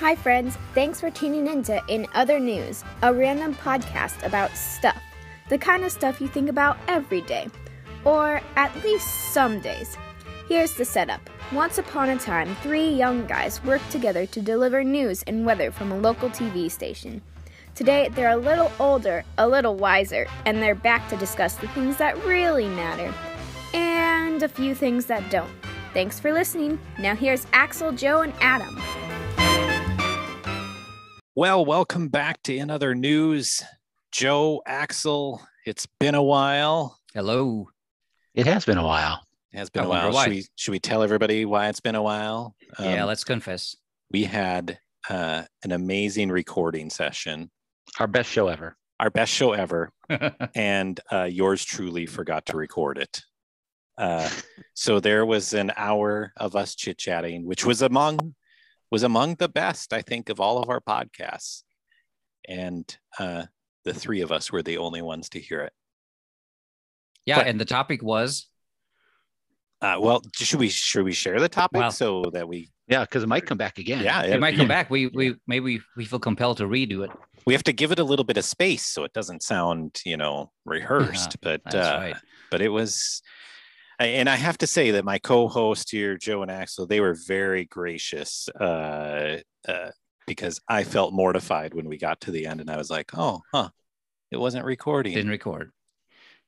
Hi, friends. Thanks for tuning in to In Other News, a random podcast about stuff. The kind of stuff you think about every day, or at least some days. Here's the setup. Once upon a time, three young guys worked together to deliver news and weather from a local TV station. Today, they're a little older, a little wiser, and they're back to discuss the things that really matter and a few things that don't. Thanks for listening. Now, here's Axel, Joe, and Adam. Well, welcome back to In Other News. Joe, Axel, it's been a while. Hello. It has been a while. It has been I a while. Should we, should we tell everybody why it's been a while? yeah, Um, let's confess. we had uh, an amazing recording session, Our best show ever. our best show ever, and uh, yours truly forgot to record it. Uh, so there was an hour of us chit chatting, which was among was among the best, I think, of all of our podcasts. And uh, the three of us were the only ones to hear it. yeah, but- and the topic was Uh, well, should we should we share the topic Well- so that we Yeah, because it might come back again. yeah it might come back. We we maybe we feel compelled to redo it. we have to give it a little bit of space so it doesn't sound you know rehearsed but That's uh, right. but it was and i have to say that my co-host here joe and axel they were very gracious uh, uh, because i felt mortified when we got to the end and i was like oh huh it wasn't recording. Didn't record.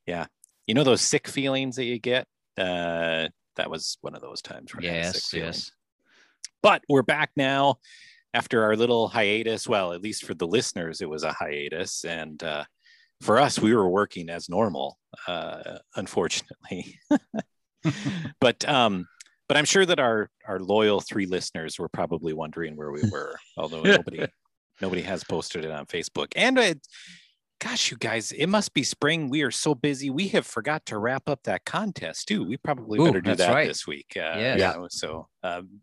Yeah, you know those sick feelings that you get? Uh, that was one of those times where I had a sick Yes, yes. but we're back now after our little hiatus. Well at least for the listeners it was a hiatus and uh, for us we were working as normal uh, unfortunately. But um but i'm sure that our our loyal three listeners were probably wondering where we were although nobody nobody has posted it on facebook. And it, gosh you guys it must be spring. We are so busy. We have forgot to wrap up that contest too. We probably Ooh, better do that right. this week uh, yeah. so um,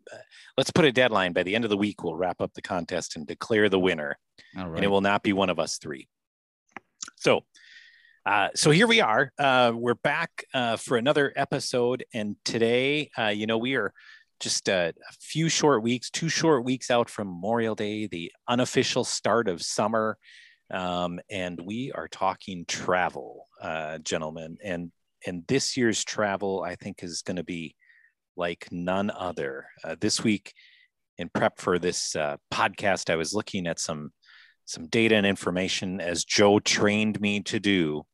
let's put a deadline. By the end of the week we'll wrap up the contest and declare the winner. All and it will not be one of us three. So, uh, so here we are. Uh, we're back uh, for another episode, and today, uh, you know, we are just uh, a few short weeks, two short weeks out from Memorial Day, the unofficial start of summer, um, and we are talking travel, uh, gentlemen. And and this year's travel, I think, is going to be like none other. Uh, this week, in prep for this podcast, I was looking at some some data and information as Joe trained me to do.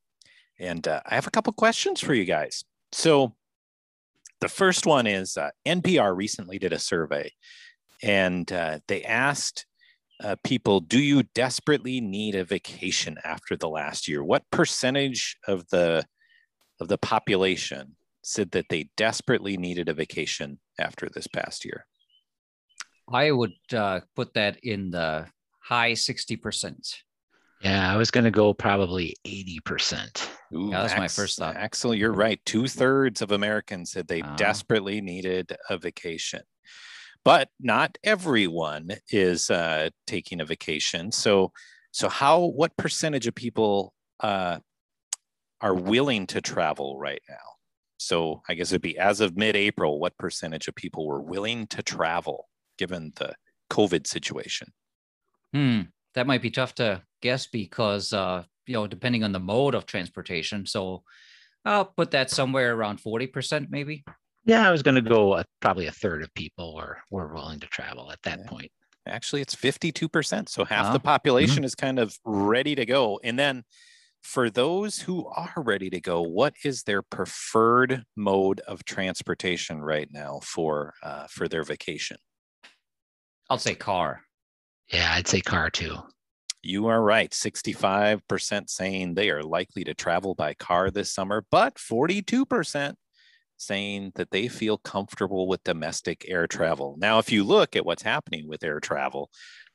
And uh, I have a couple questions for you guys. So, the first one is uh, NPR recently did a survey and uh, they asked uh, people, Do you desperately need a vacation after the last year? What percentage of the of the population said that they desperately needed a vacation after this past year? I would uh, put that in the high 60%. Yeah, I was going to go probably 80%. Ooh, Yeah, that's my Ax- first thought. Axel, you're right. Two thirds of Americans said they Ah. desperately needed a vacation, but not everyone is uh, taking a vacation. So, so how? What percentage of people uh, are willing to travel right now? So, I guess it'd be as of mid-April. What percentage of people were willing to travel given the COVID situation? Hmm. That might be tough to guess because, uh, you know, depending on the mode of transportation. So I'll put that somewhere around 40%, maybe. Yeah, I was going to go uh, probably a third of people were, were willing to travel at that Yeah. point. Actually, it's 52%. So half Wow. the population is kind of ready to go. And then for those who are ready to go, what is their preferred mode of transportation right now for uh, for their vacation? I'll say car. Yeah, I'd say car too. You are right. 65% saying they are likely to travel by car this summer, but 42% saying that they feel comfortable with domestic air travel. Now, if you look at what's happening with air travel,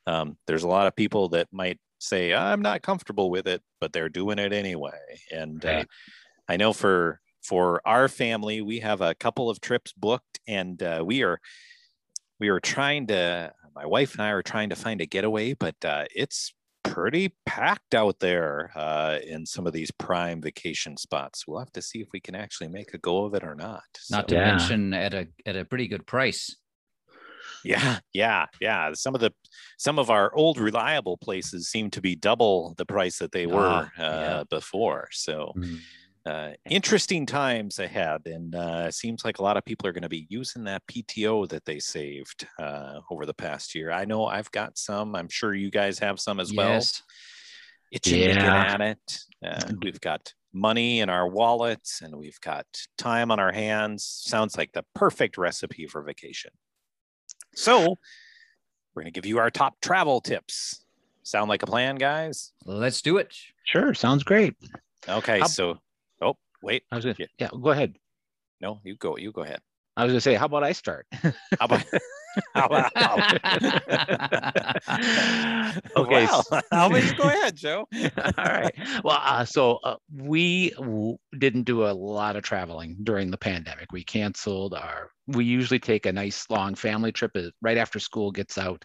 um, there's a lot of people that might say, I'm not comfortable with it, but they're doing it anyway. And uh, I know for for our family, we have a couple of trips booked, and uh, we are we are trying to. My wife and I are trying to find a getaway, but uh, it's pretty packed out there uh, in some of these prime vacation spots. We'll have to see if we can actually make a go of it or not. Not So- to Yeah. mention at a at a pretty good price. Yeah, yeah, yeah. Some of the some of our old reliable places seem to be double the price that they were Ah, uh, yeah. before. So Mm. Uh, interesting times ahead, and uh, it seems like a lot of people are going to be using that PTO that they saved uh, over the past year. I know I've got some. I'm sure you guys have some as well. Yes. Itching to get at it. Uh, we've got money in our wallets, and we've got time on our hands. Sounds like the perfect recipe for vacation. So we're going to give you our top travel tips. Sound like a plan, guys? Let's do it. Sure, sounds great. Okay, How- so wait, I was gonna, Yeah. yeah, go ahead. no, you go, you go ahead. I was gonna say, how about I start? How about Okay, Wow. about go ahead, Joe? All right. Well, uh, so uh, we w- didn't do a lot of traveling during the pandemic. We canceled our. We usually take a nice long family trip uh, right after school gets out,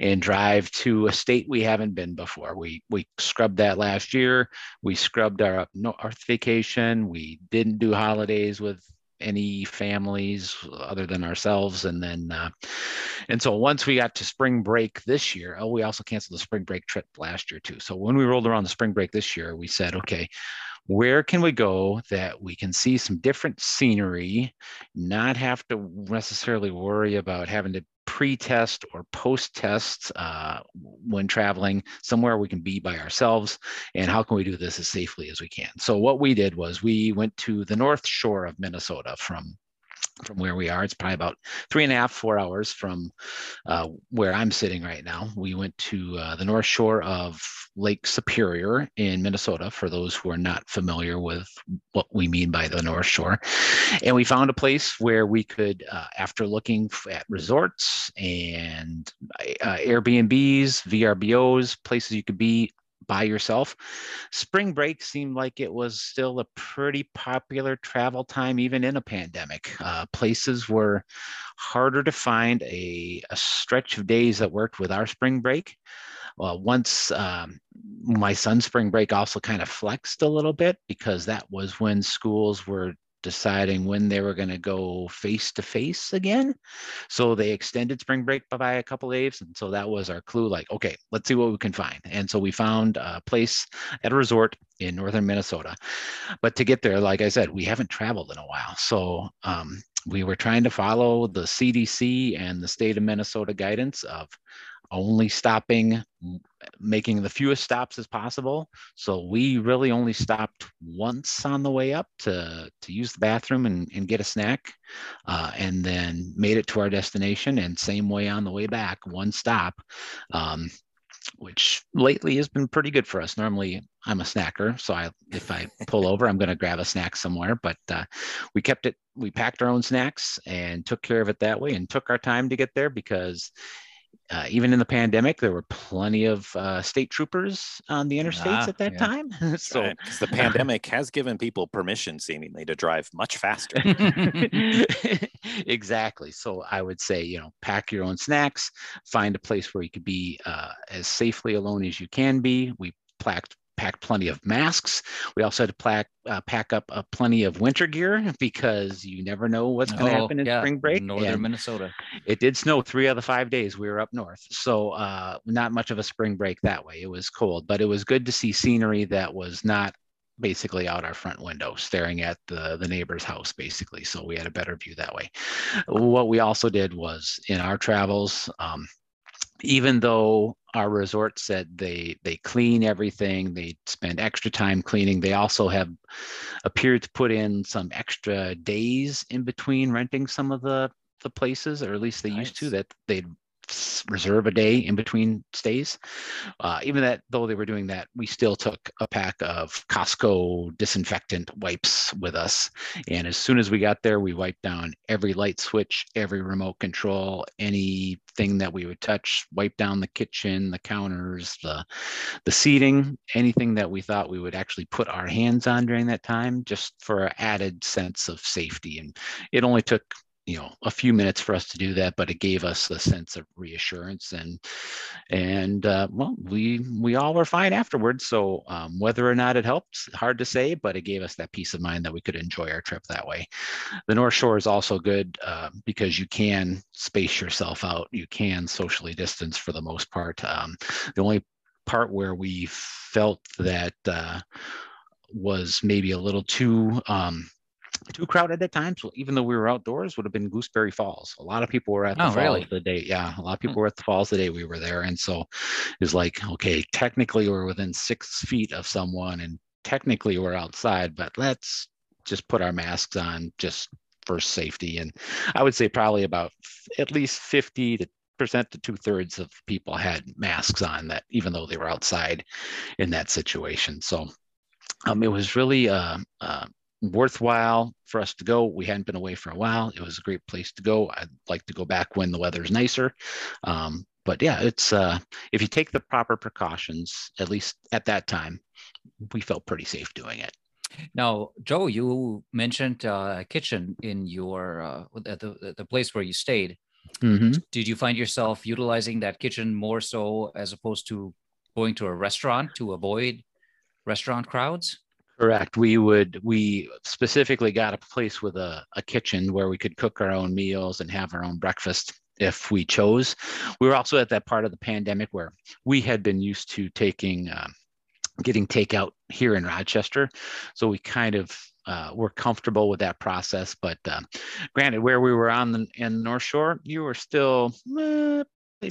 and drive to a state we haven't been before. We we scrubbed that last year. We scrubbed our up north vacation. We didn't do holidays with any families other than ourselves, and then. Uh, and so once we got to spring break this year, oh, we also canceled the spring break trip last year too. So when we rolled around the spring break this year, we said, okay, where can we go that we can see some different scenery, not have to necessarily worry about having to pre-test or post-test uh, when traveling somewhere we can be by ourselves and how can we do this as safely as we can. So what we did was we went to the north shore of minnesota from from where we are. It's probably about three and a half, four hours from uh, where I'm sitting right now. We went to uh, the north shore of Lake Superior in Minnesota, for those who are not familiar with what we mean by the North Shore. And we found a place where we could, uh, after looking at resorts and uh, Airbnbs, VRBOs, places you could be by yourself. Spring break seemed like it was still a pretty popular travel time, even in a pandemic. Uh, places were harder to find a, a stretch of days that worked with our spring break. Well, once um, my son's spring break also kind of flexed a little bit because that was when schools were deciding when they were going to go face to face again. So they extended spring break by a couple days. And so that was our clue like, okay, let's see what we can find. And so we found a place at a resort in northern Minnesota. But to get there, like I said, we haven't traveled in a while. So um, we were trying to follow the CDC and the state of Minnesota guidance of only stopping making the fewest stops as possible. So we really only stopped once on the way up to to use the bathroom and, and get a snack uh, and then made it to our destination. And same way on the way back one stop um, which lately has been pretty good for us. Normally i'm a snacker so i if i pull over i'm going to grab a snack somewhere. But uh, we kept it we packed our own snacks and took care of it that way and took our time to get there because uh, even in the pandemic, there were plenty of uh, state troopers on the interstates Ah, at that yeah. time. so, Right, the pandemic has given people permission, seemingly, to drive much faster. exactly. So, I would say, you know, pack your own snacks, find a place where you could be uh, as safely alone as you can be. We packed packed plenty of masks. We also had to pack uh, pack up uh, plenty of winter gear because you never know what's going to Oh, happen in yeah, spring break. Northern and- Minnesota. it did snow three of the five days we were up north so uh, not much of a spring break that way it was cold but it was good to see scenery that was not basically out our front window staring at the the neighbor's house basically so we had a better view that way what we also did was in our travels um, even though our resort said they they clean everything they spend extra time cleaning they also have appeared to put in some extra days in between renting some of the the places or at least they used to that they'd reserve a day in between stays. Uh, even that though they were doing that we still took a pack of costco disinfectant wipes with us. And as soon as we got there we wiped down every light switch every remote control anything that we would touch wiped down the kitchen the counters the the seating anything that we thought we would actually put our hands on during that time just for added sense of safety. And it only took you know a few minutes for us to do that but it gave us a sense of reassurance and and uh, well we we all were fine afterwards. So um, whether or not it helped hard to say but it gave us that peace of mind that we could enjoy our trip that way. The north shore is also good uh, because you can space yourself out. You can socially distance for the most part. Um, the only part where we felt that uh, was maybe a little too um, too crowded at times. Even though we were outdoors, would have been Gooseberry Falls. A lot of people were at the Oh, falls really? the day. Yeah, a lot of people Hmm. were at the falls the day we were there, and so it was like, okay, technically we're within six feet of someone, and technically we're outside, but let's just put our masks on just for safety. And I would say probably about at least fifty to percent to two thirds of people had masks on that, even though they were outside in that situation. So um, it was really uh, uh, worthwhile for us to go. We hadn't been away for a while. It was a great place to go. I'd like to go back when the weather's nicer. Um, but yeah, it's uh, if you take the proper precautions, at least at that time, we felt pretty safe doing it. Now, Joe, you mentioned uh, kitchen in your uh, at the the place where you stayed. Mhm. Did you find yourself utilizing that kitchen more so as opposed to going to a restaurant to avoid restaurant crowds? Correct. We would, we specifically got a place with a, a kitchen where we could cook our own meals and have our own breakfast if we chose. We were also at that part of the pandemic where we had been used to taking, um, getting takeout here in Rochester. So we kind of uh, were comfortable with that process. But uh, granted, where we were on the in North Shore, you were still say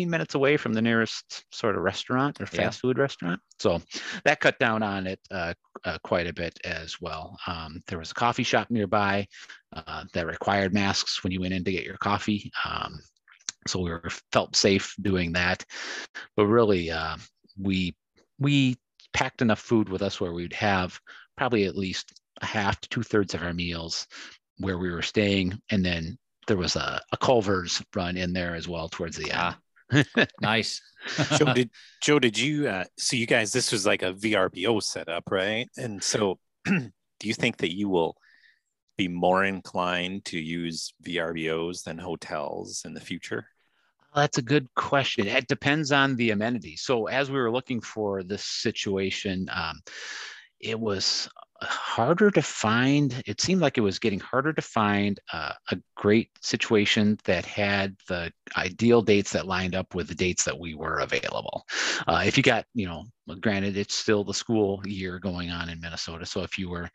15 minutes away from the nearest sort of restaurant or Yeah. fast food restaurant. So that cut down on it uh, uh, quite a bit as well. Um, there was a coffee shop nearby uh, that required masks when you went in to get your coffee. Um, so we were felt safe doing that. But really, uh, we we packed enough food with us where we'd have probably at least a half to two thirds of our meals where we were staying, and then there was a, a Culver's run in there as well towards the end. Ah, nice. Joe, did Joe, did you uh, so you guys this was like a VRBO setup, right? And so do you think that you will be more inclined to use VRBOs than hotels in the future? That's a good question. It depends on the amenities. So as we were looking for this situation, um, it was harder to find. It seemed like it was getting harder to find uh, a great situation that had the ideal dates that lined up with the dates that we were available. Uh, if you got, you know, granted, it's still the school year going on in Minnesota. So if you were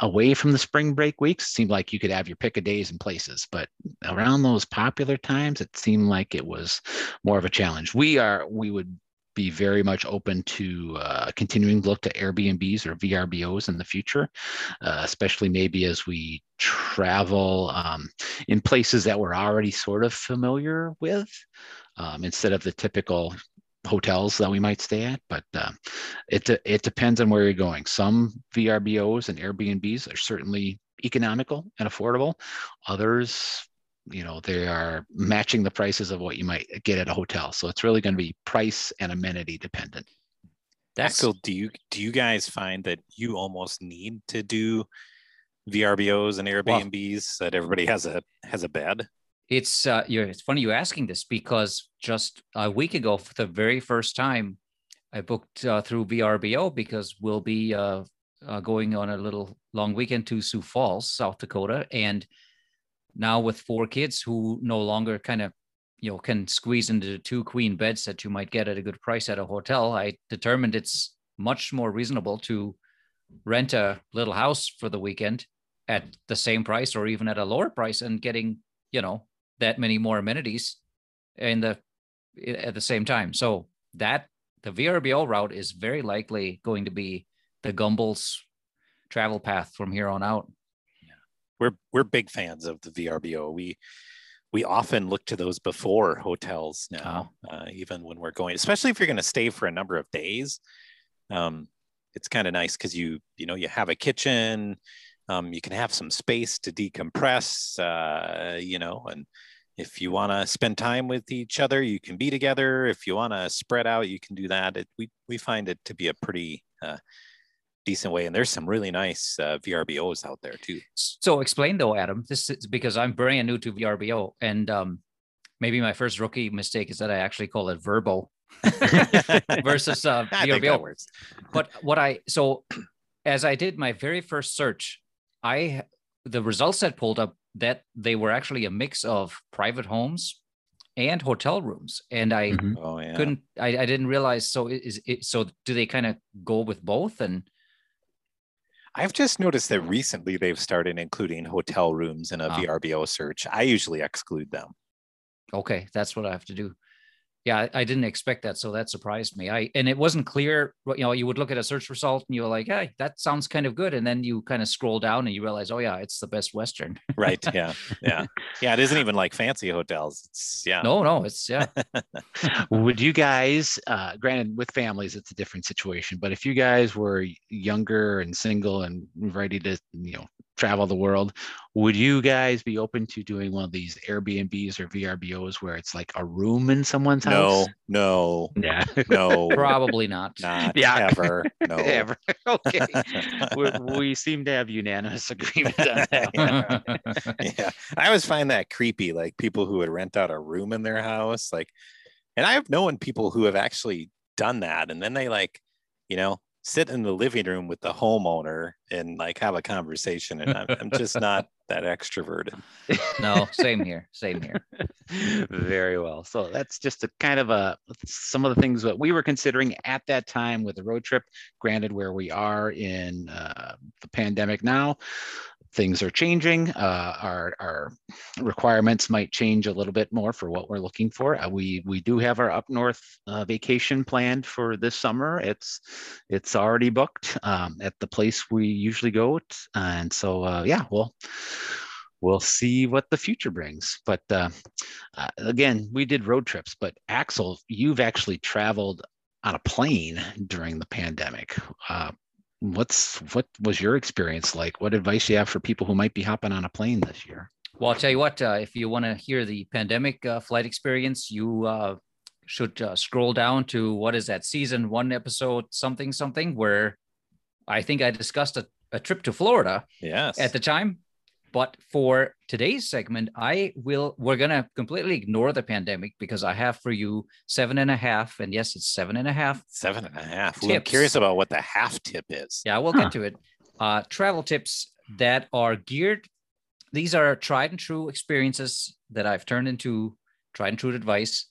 away from the spring break weeks, it seemed like you could have your pick of days and places. But around those popular times, it seemed like it was more of a challenge. We are, we would be very much open to uh, continuing look to Airbnbs or VRBOs in the future, uh, especially maybe as we travel um, in places that we're already sort of familiar with um, instead of the typical hotels that we might stay at. But uh, it, de- it depends on where you're going. Some VRBOs and Airbnbs are certainly economical and affordable. Others you know they are matching the prices of what you might get at a hotel. So it's really going to be price and amenity dependent. That's Axel, do you do you guys find that you almost need to do VRBOs and Airbnbs so that everybody has a has a bed? it's uh you're it's funny you asking this because just a week ago for the very first time i booked uh, through vrbo because we'll be uh, uh going on a little long weekend to sioux falls south dakota and now with four kids who no longer kind of you know can squeeze into the two queen beds that you might get at a good price at a hotel i determined it's much more reasonable to rent a little house for the weekend at the same price or even at a lower price and getting you know that many more amenities in the at the same time. So that the vrbo route is very likely going to be the gumbel's travel path from here on out We're we're big fans of the VRBO. We we often look to those before hotels now, uh, even when we're going, especially if you're going to stay for a number of days. Um, it's kind of nice because you you know you have a kitchen, um, you can have some space to decompress, uh, you know, and if you want to spend time with each other, you can be together. If you want to spread out, you can do that. It, we we find it to be a pretty uh, decent way. And there's some really nice uh, VRBOs out there too. So explain though, Adam. This is because I'm brand new to VRBO, and um, maybe my first rookie mistake is that I actually call it Verbo versus uh, I think that VRBO. works. But what I so as I did my very first search, I the results that pulled up that they were actually a mix of private homes and hotel rooms, and I Mhm. Oh yeah. couldn't I, I didn't realize so is it so do they kind of go with both and I've just noticed that recently they've started including hotel rooms in a Ah. VRBO search. I usually exclude them. okay that's what i have to do yeah I, I didn't expect that so that surprised me i and it wasn't clear you know you would look at a search result and you're like hey that sounds kind of good and then you kind of scroll down and you realize oh yeah it's the best western Right. Yeah. Yeah. Yeah. It isn't even like fancy hotels. It's yeah. no no it's yeah Would you guys, uh, granted, with families, it's a different situation, but if you guys were younger and single and ready to, you know, travel the world, would you guys be open to doing one of these Airbnbs or VRBOs where it's like a room in someone's No, house? no, no. Yeah. no, probably not not Yeah. ever. No. Ever. Okay. we, we seem to have unanimous agreement on that. yeah. I always find that creepy, like people who would rent out a room in their house. Like, and I have known people who have actually done that. And then they like, you know, sit in the living room with the homeowner and like have a conversation. And I'm, I'm just not that extroverted. no same here same here Very well. So that's just a kind of a some of the things that we were considering at that time with the road trip. Granted, where we are in uh, the pandemic now, things are changing. Uh, our our requirements might change a little bit more for what we're looking for. Uh, we we do have our up north uh, vacation planned for this summer. It's it's already booked um, at the place we usually go, and so uh, yeah, well. We'll see what the future brings. But uh, uh, again, we did road trips, but Axel, you've actually traveled on a plane during the pandemic. Uh, what's what was your experience like? What advice do you have for people who might be hopping on a plane this year? well i'll tell you what uh, if you want to hear the pandemic uh, flight experience you uh, should uh, scroll down to what is that season one episode something something where i think i discussed a, a trip to florida Yes. at the time. But for today's segment, I will we're gonna completely ignore the pandemic because I have for you seven and a half, and yes, it's seven and a half. Seven and a half. Ooh, I'm curious about what the half tip is. Yeah, we'll Huh. get to it. Uh, travel tips that are geared. These are tried and true experiences that I've turned into tried and true advice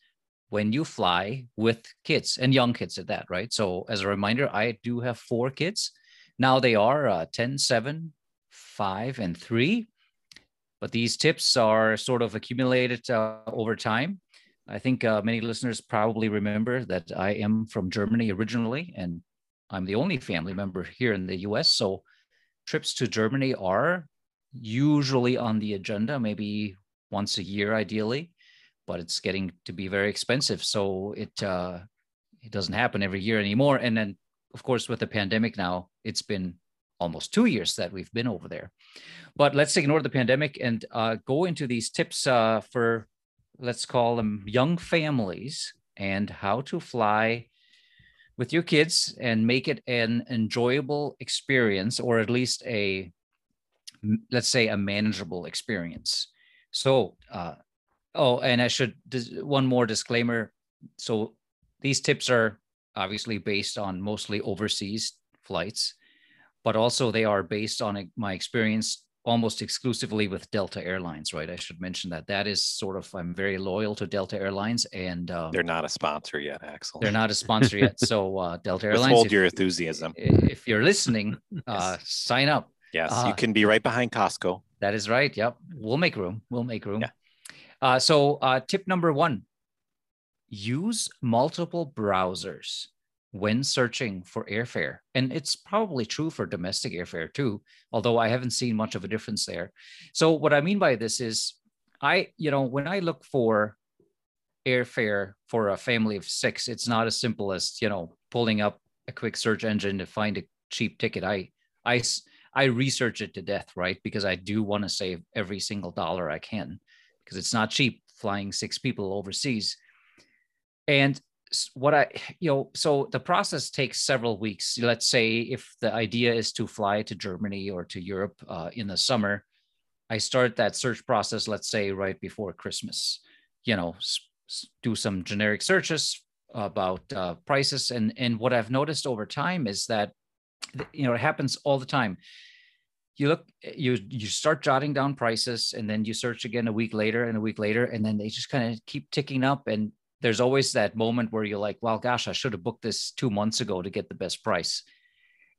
when you fly with kids and young kids at that, right? So as a reminder, I do have four kids. Now they are uh, 10, 7, 5, and 3. But these tips are sort of accumulated uh, over time. I think uh, many listeners probably remember that I am from Germany originally, and I'm the only family member here in the US. So trips to Germany are usually on the agenda, maybe once a year, ideally, but it's getting to be very expensive. So it uh, it doesn't happen every year anymore. And then, of course, with the pandemic now, it's been almost two years that we've been over there. But let's ignore the pandemic and uh, go into these tips uh, for let's call them young families and how to fly with your kids and make it an enjoyable experience or at least a, let's say a manageable experience. So uh, oh and i should one more disclaimer. So these tips are obviously based on mostly overseas flights but also they are based on my experience almost exclusively with delta airlines right i should mention that that is sort of i'm very loyal to delta airlines and um, They're not a sponsor yet, Axel. they're not a sponsor yet so uh, delta airlines if- your enthusiasm. if you're listening, uh, sign up. Yes, Ah. you can be right behind Costco. That is right. Yep. We'll make room. We'll make room. Yeah. Uh, so, uh, tip number one use multiple browsers when searching for airfare. And it's probably true for domestic airfare too, although I haven't seen much of a difference there. So, what I mean by this is, I, you know, when I look for airfare for a family of six, it's not as simple as, you know, pulling up a quick search engine to find a cheap ticket. I, I, I research it to death, right? Because I do want to save every single dollar I can because it's not cheap flying six people overseas. And what I, you know, so the process takes several weeks. Let's say if the idea is to fly to Germany or to Europe uh, in the summer, I start that search process, let's say right before Christmas, you know, do some generic searches about uh, prices. And, and what I've noticed over time is that, you know, it happens all the time. You look, you you start jotting down prices, and then you search again a week later and a week later, and then they just kind of keep ticking up. And there's always that moment where you're like, well, gosh, I should have booked this two months ago to get the best price.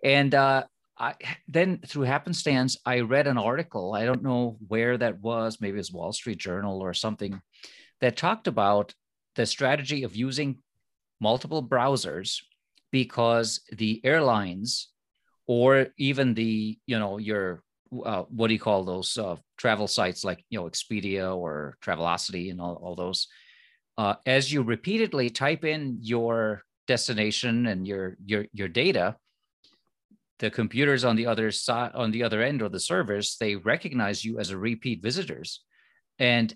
And uh, I, then through happenstance, I read an article. I don't know where that was. Maybe it was Wall Street Journal or something that talked about the strategy of using multiple browsers because the airlines or even the, you know, your, uh, what do you call those uh, travel sites like, you know, Expedia or Travelocity and all, all those, uh, as you repeatedly type in your destination and your your your data the computers on the other side on the other end or the servers they recognize you as a repeat visitors. And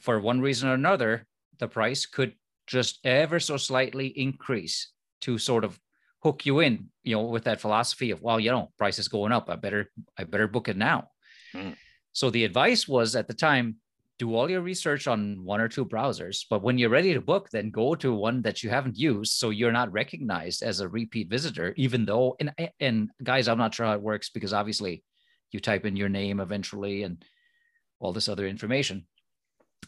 for one reason or another the price could just ever so slightly increase to sort of hook you in you know with that philosophy of well you know price is going up. I better i better book it now. Mm. so the advice was at the time do all your research on one or two browsers but when you're ready to book then go to one that you haven't used so you're not recognized as a repeat visitor even though and and guys i'm not sure how it works because obviously you type in your name eventually and all this other information.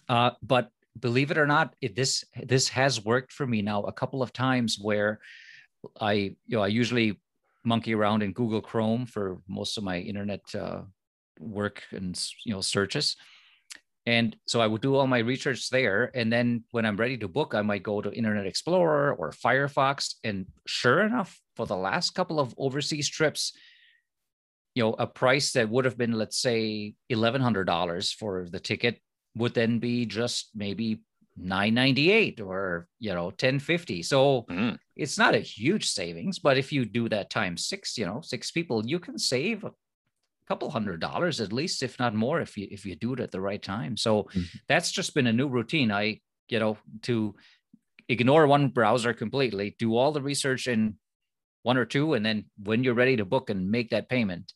Uh, but believe it or not it, this this has worked for me. Now a couple of times where i you know i usually monkey around in google chrome for most of my internet uh, work and you know searches and so I would do all my research there. And then when I'm ready to book, I might go to Internet Explorer or Firefox. And sure enough, for the last couple of overseas trips, you know, a price that would have been, let's say, $1,100 for the ticket would then be just maybe 998 or you know 1050 so mm. it's not a huge savings but if you do that times six you know six people you can save couple hundred dollars at least, if not more, if you if you do it at the right time. So mm-hmm. that's just been a new routine. I, you know, to ignore one browser completely, do all the research in one or two, and then when you're ready to book and make that payment,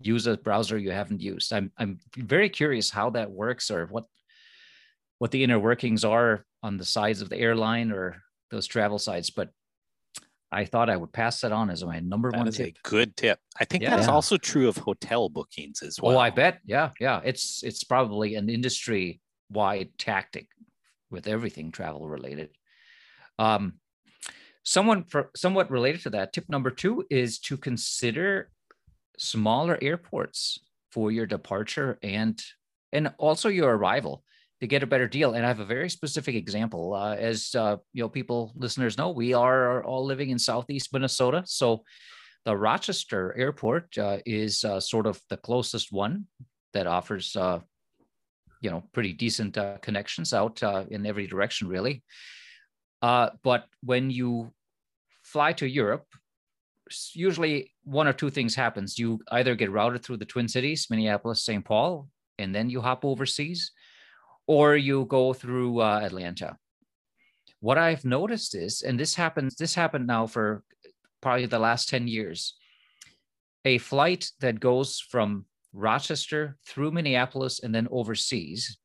use a browser you haven't used. I'm I'm very curious how that works or what what the inner workings are on the sides of the airline or those travel sites, but I thought I would pass that on as my number that one is tip. a good tip. I think yeah. that's also true of hotel bookings as well. Oh, I bet. Yeah, yeah. It's it's probably an industry wide tactic with everything travel related. Um, someone for somewhat related to that, tip number two is to consider smaller airports for your departure and and also your arrival to get a better deal. And I have a very specific example. Uh, as uh, you know, people listeners know, we are all living in Southeast Minnesota, so the Rochester Airport uh, is uh, sort of the closest one that offers, uh, you know, pretty decent uh, connections out in every direction, really. but when you fly to Europe, usually one or two things happens. You either get routed through the Twin Cities, Minneapolis, St. Paul, and then you hop overseas or you go through uh, Atlanta. What I've noticed is, and this happens, this happened now for probably the last 10 years, a flight that goes from Rochester through Minneapolis and then overseas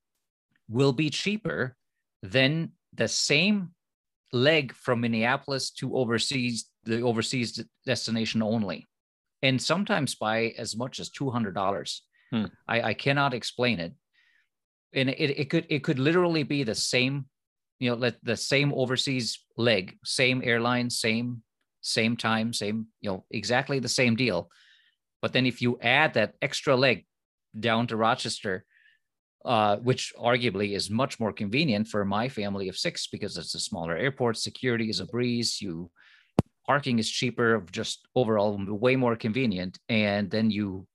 will be cheaper than the same leg from Minneapolis to overseas, the overseas destination only. And sometimes by as much as $200. Hmm. I, I cannot explain it and it, it could it could literally be the same you know let the same overseas leg same airline same same time same you know exactly the same deal. But then if you add that extra leg down to rochester uh, which arguably is much more convenient for my family of six because it's a smaller airport security is a breeze you parking is cheaper just overall way more convenient. And then you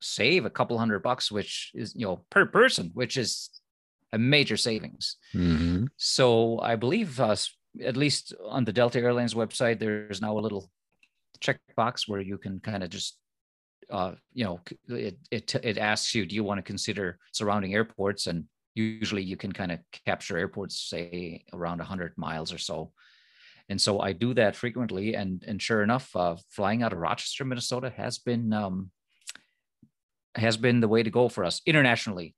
save a couple hundred bucks, which is, you know, per person, which is a major savings. Mm-hmm. So I believe, uh, at least on the Delta Airlines website, there's now a little checkbox where you can kind of just, uh, you know, it, it, it asks you, do you want to consider surrounding airports? And usually you can kind of capture airports, say around 100 miles or so. and so I do that frequently. And and sure enough, uh, flying out of Rochester, Minnesota, has been um, has been the way to go for us internationally.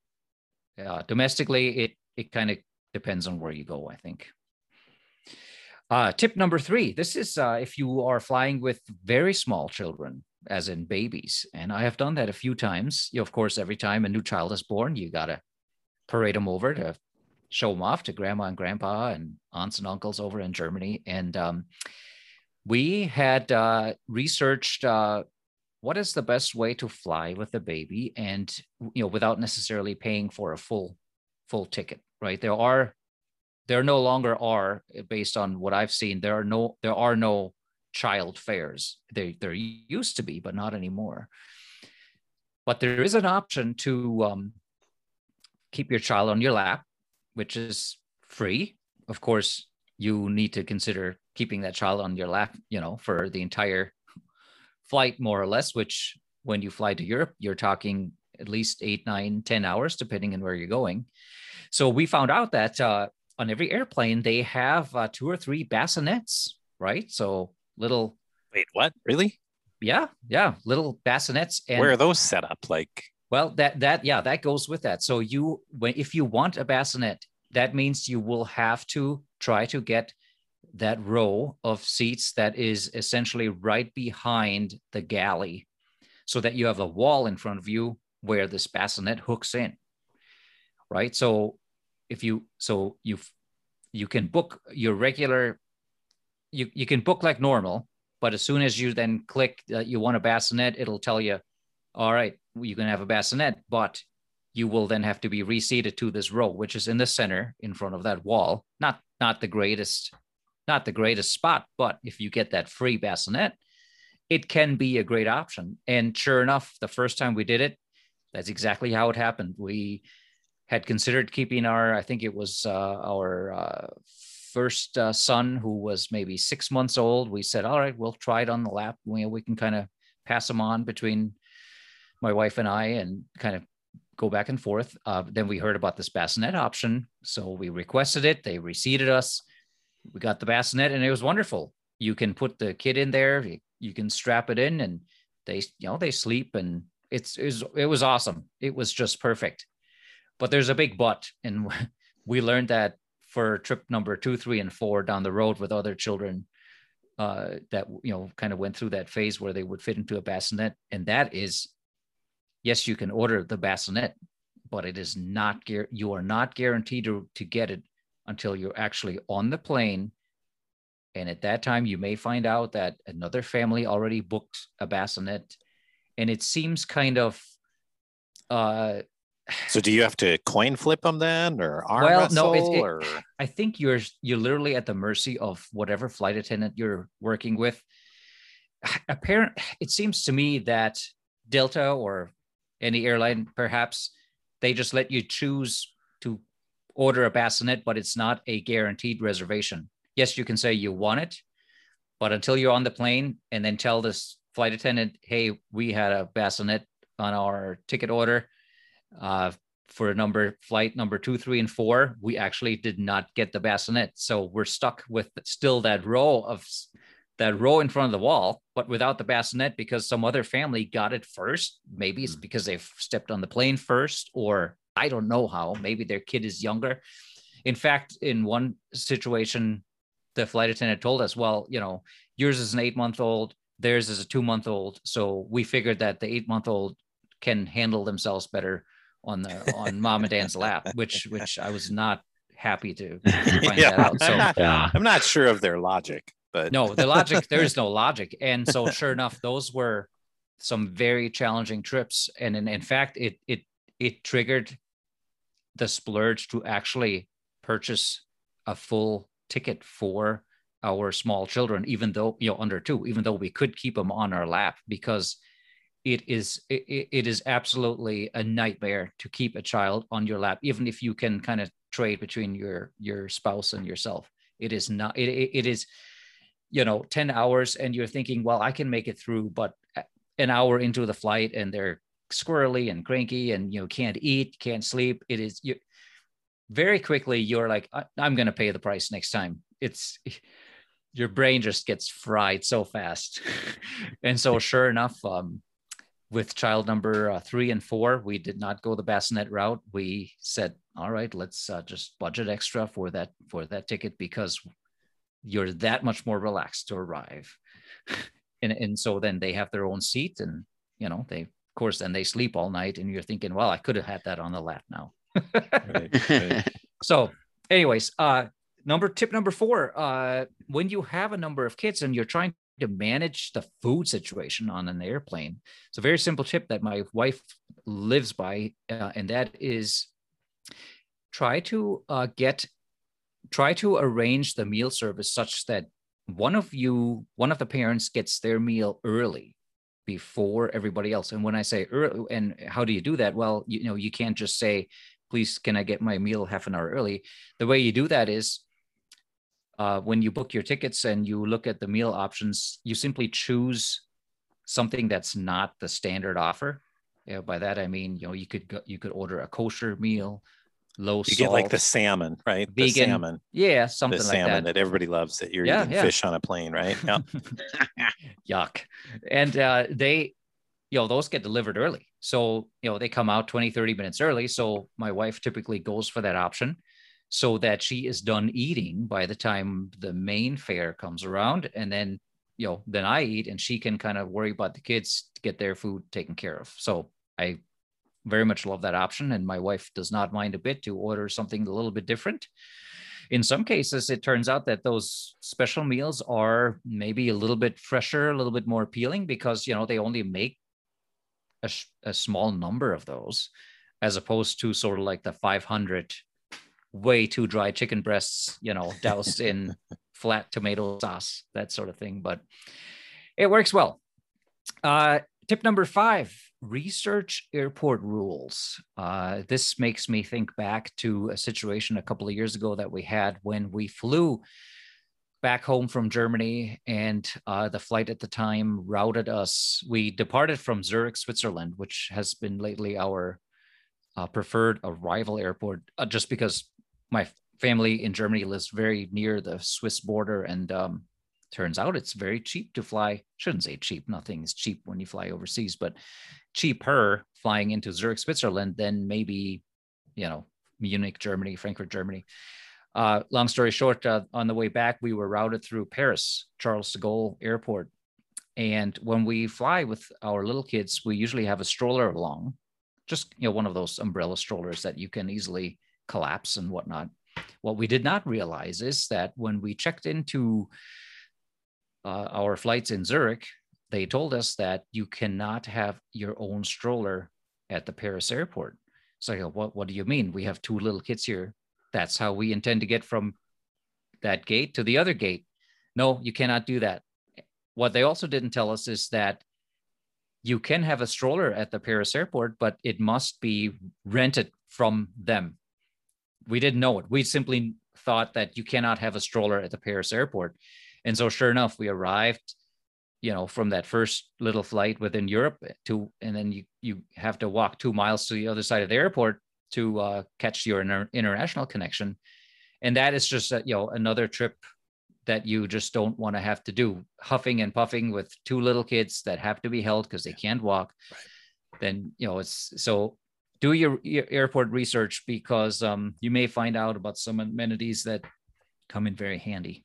Uh, domestically, it it kind of depends on where you go. I think. Uh, tip number three. This is uh, if you are flying with very small children, as in babies, and I have done that a few times. You, of course, every time a new child is born, you gotta parade them over to show them off to grandma and grandpa and aunts and uncles over in Germany. And um, we had uh, researched uh, what is the best way to fly with a baby, and you know, without necessarily paying for a full full ticket. Right? There are there no longer are based on what I've seen. There are no there are no child fares. They there used to be, but not anymore. But there is an option to um, keep your child on your lap which is free. Of course, you need to consider keeping that child on your lap, you know, for the entire flight, more or less, which when you fly to Europe, you're talking at least eight, nine, ten hours, depending on where you're going. So we found out that uh, on every airplane, they have uh, two or three bassinets, right? So little. Wait, what? Really? Yeah, yeah, little bassinets. And where are those set up? Like well, that that yeah, that goes with that. So you when if you want a bassinet, that means you will have to try to get that row of seats that is essentially right behind the galley so that you have a wall in front of you where this bassinet hooks in right so if you so you you can book your regular you, you can book like normal but as soon as you then click that you want a bassinet it'll tell you all right you can have a bassinet, but you will then have to be reseated to this row, which is in the center in front of that wall. Not not the greatest, not the greatest spot, but if you get that free bassinet, it can be a great option. And sure enough, the first time we did it, that's exactly how it happened. We had considered keeping our, I think it was uh, our uh, first uh, son who was maybe six months old. We said, all right, we'll try it on the lap. We, we can kind of pass him on between my wife and I and kind of go back and forth. Uh, then we heard about this bassinet option. So we requested it. They reseated us. We got the bassinet and it was wonderful. You can put the kid in there. You can strap it in and they, you know, they sleep and it's, it was, it was awesome. It was just perfect. But there's a big but. And we learned that for trip number two, three, and four down the road with other children uh, that, you know, kind of went through that phase where they would fit into a bassinet. And that is yes, you can order the bassinet, but it is not you are not guaranteed to, to get it until you're actually on the plane. And at that time, you may find out that another family already booked a bassinet, and it seems kind of. Uh, so do you have to coin flip them then, or arm well, wrestle? No, it, it, or... I think you're you're literally at the mercy of whatever flight attendant you're working with. Apparent, it seems to me that Delta or any airline, perhaps they just let you choose order a bassinet, but it's not a guaranteed reservation. Yes, you can say you want it, but until you're on the plane and then tell this flight attendant, hey, we had a bassinet on our ticket order uh, for number flight number two, three, and four, we actually did not get the bassinet. So we're stuck with still that row of that row in front of the wall, but without the bassinet because some other family got it first. Maybe it's hmm. because they've stepped on the plane first, or I don't know how. Maybe their kid is younger. In fact, in one situation, the flight attendant told us, well, you know, yours is an eight month old, theirs is a two month old. So we figured that the eight month old can handle themselves better on the on mom and dad's lap, which which I was not happy to find yeah. that out. So yeah. I'm not sure of their logic but no the logic there is no logic and so sure enough those were some very challenging trips and in, in fact it it it triggered the splurge to actually purchase a full ticket for our small children even though you know under two even though we could keep them on our lap because it is it, it is absolutely a nightmare to keep a child on your lap even if you can kind of trade between your your spouse and yourself. It is not it, it is you know 10 hours and you're thinking well i can make it through but uh, an hour into the flight and they're squirrely and cranky and you know can't eat can't sleep it is you very quickly you're like i'm going to pay the price next time it's your brain just gets fried so fast. and so, sure enough, um, with child number uh, three and four, we did not go the bassinet route. We said, "All right, let's uh, just budget extra for that for that ticket because you're that much more relaxed to arrive." and and so then they have their own seat, and you know they of course then they sleep all night, and you're thinking, "Well, I could have had that on the lap now." right, right. So, anyways, uh, number tip number four uh, when you have a number of kids and you're trying to manage the food situation on an airplane it's a very simple tip that my wife lives by uh, and that is try to uh, get try to arrange the meal service such that one of you one of the parents gets their meal early before everybody else. And when i say early and how do you do that? Well you know you can't just say please can i get my meal half an hour early? The way you do that is uh, when you book your tickets and you look at the meal options, you simply choose something that's not the standard offer. By that I mean, you know, you could go, you could order a kosher meal, low you salt. get like the salmon, right? Vegan, the salmon. Yeah, something the like salmon that. that. everybody loves that you're Yeah, eating yeah. fish on a plane, right? Yeah. Yuck. And uh, they, you know, those get delivered early. So, you know, they come out 20, 30 minutes early. So my wife typically goes for that option so that she is done eating by the time the main fare comes around. And then, you know, then I eat and she can kind of worry about the kids to get their food taken care of. So I very much love that option. And my wife does not mind a bit to order something a little bit different. In some cases, it turns out that those special meals are maybe a little bit fresher, a little bit more appealing because, you know, they only make a, sh- a small number of those as opposed to sort of like the 500 way too dry chicken breasts, you know, doused in flat tomato sauce, that sort of thing. But it works well. Uh, tip number five research airport rules. Uh, this makes me think back to a situation a couple of years ago that we had when we flew back home from Germany, and uh, the flight at the time routed us. We departed from Zurich, Switzerland, which has been lately our uh, preferred arrival airport, uh, just because my family in Germany lives very near the Swiss border, and um, turns out it's very cheap to fly. Shouldn't say cheap; nothing is cheap when you fly overseas, but cheaper flying into Zurich, Switzerland than maybe, you know, Munich, Germany, Frankfurt, Germany. Uh, long story short, uh, on the way back, we were routed through Paris, Charles de Gaulle Airport. And when we fly with our little kids, we usually have a stroller along, just you know, one of those umbrella strollers that you can easily collapse and whatnot. What we did not realize is that when we checked into uh, our flights in Zurich, they told us that you cannot have your own stroller at the Paris airport. So what, what do you mean? We have two little kids here. That's how we intend to get from that gate to the other gate. No, you cannot do that. What they also didn't tell us is that you can have a stroller at the Paris airport, but it must be rented from them. We didn't know it. We simply thought that you cannot have a stroller at the Paris airport. And so, sure enough, we arrived, you know, from that first little flight within Europe to, and then you you have to walk two miles to the other side of the airport to uh, catch your inter- international connection, and that is just a, you know another trip that you just don't want to have to do, huffing and puffing with two little kids that have to be held because they can't walk. Right. Then you know it's so do your, your airport research because um, you may find out about some amenities that come in very handy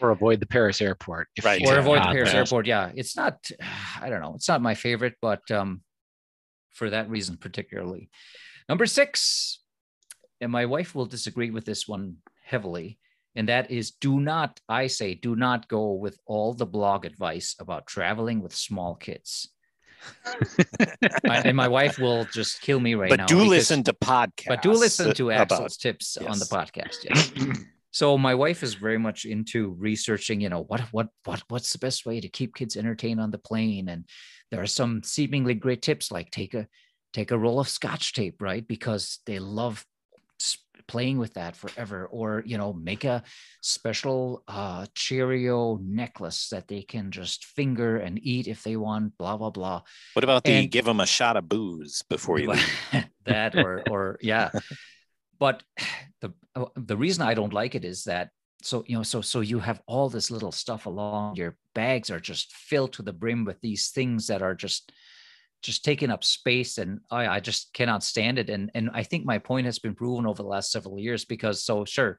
or avoid the Paris airport. Right. Or avoid the Paris airport. Yeah. It's not, I don't know. It's not my favorite, but um, for that reason, particularly. Number six, and my wife will disagree with this one heavily, and that is do not, I say, do not go with all the blog advice about traveling with small kids. and my wife will just kill me right but now. But do listen to podcasts. But do listen to Axel's tips yes. on the podcast. Yes. so my wife is very much into researching you know what what what what's the best way to keep kids entertained on the plane? And there are some seemingly great tips like take a take a roll of scotch tape right? Because they love playing with that forever. Or you know make a special uh cheerio necklace that they can just finger and eat if they want blah blah blah. What about the and, give them a shot of booze before you leave? That or or yeah but the oh, the reason I don't like it is that so you know so so you have all this little stuff along. Your bags are just filled to the brim with these things that are just just taking up space and I, I just cannot stand it. And and i think my point has been proven over the last several years because so sure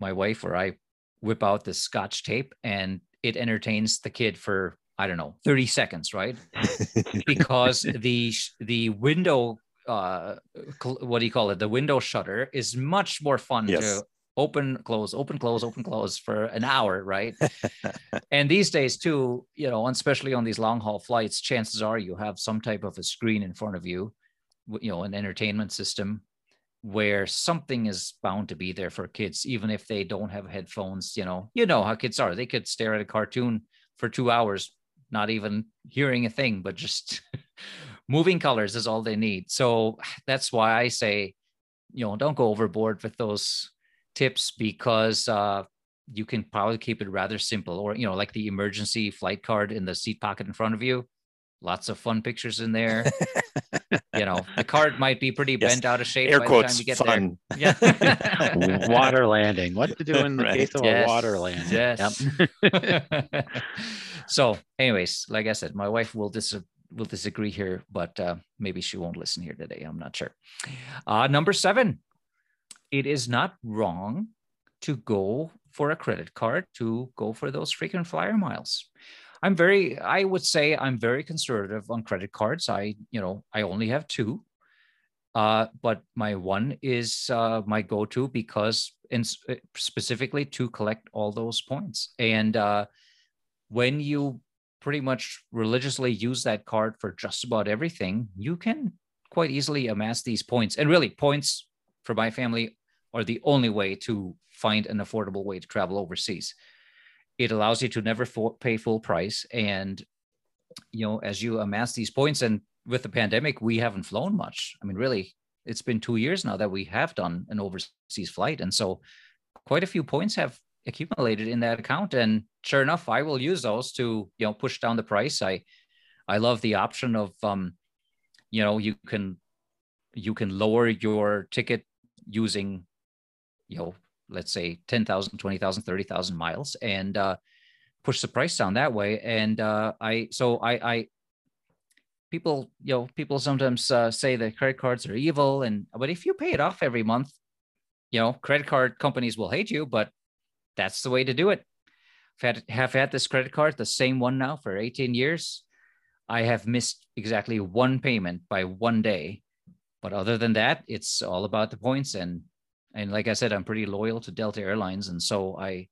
my wife or i whip out the scotch tape and it entertains the kid for i don't know 30 seconds right? Because the the window uh what do you call it? The window shutter is much more fun yes. to open close open close open close for an hour right? And these days too you know especially on these long haul flights chances are you have some type of a screen in front of you you know an entertainment system where something is bound to be there for kids even if they don't have headphones you know. You know how kids are. They could stare at a cartoon for 2 hours not even hearing a thing but just moving colors is all they need so that's why i say you know don't go overboard with those tips because uh, you can probably keep it rather simple or you know like the emergency flight card in the seat pocket in front of you lots of fun pictures in there you know the card might be pretty yes. bent out of shape air by quotes the time you get fun there. yeah water landing what to do in the right. case of yes. a water landing yes yep. so anyways like i said my wife will dis- will disagree here but uh, maybe she won't listen here today i'm not sure uh, number seven it is not wrong to go for a credit card to go for those frequent flyer miles. I'm very, I would say I'm very conservative on credit cards. I, you know, I only have two. Uh, but my one is uh, my go-to because specifically to collect all those points. And uh, when you pretty much religiously use that card for just about everything, you can quite easily amass these points. And really, points for my family are the only way to find an affordable way to travel overseas. It allows you to never for, pay full price. And, you know, as you amass these points, and with the pandemic, we haven't flown much. I mean, really, it's been two years now that we have done an overseas flight. And so quite a few points have accumulated in that account. And sure enough, I will use those to, you know, push down the price. I, I love the option of, um, you know, you can, you can lower your ticket using you know, let's say 10,000, 20,000, 30,000 miles and uh, push the price down that way. And uh, I, so I, I, people, you know, people sometimes uh, say that credit cards are evil. And, but if you pay it off every month, you know, credit card companies will hate you, but that's the way to do it. I've had, have had this credit card, the same one now for 18 years. I have missed exactly one payment by one day. But other than that, it's all about the points and and like I said, I'm pretty loyal to Delta Airlines. And so I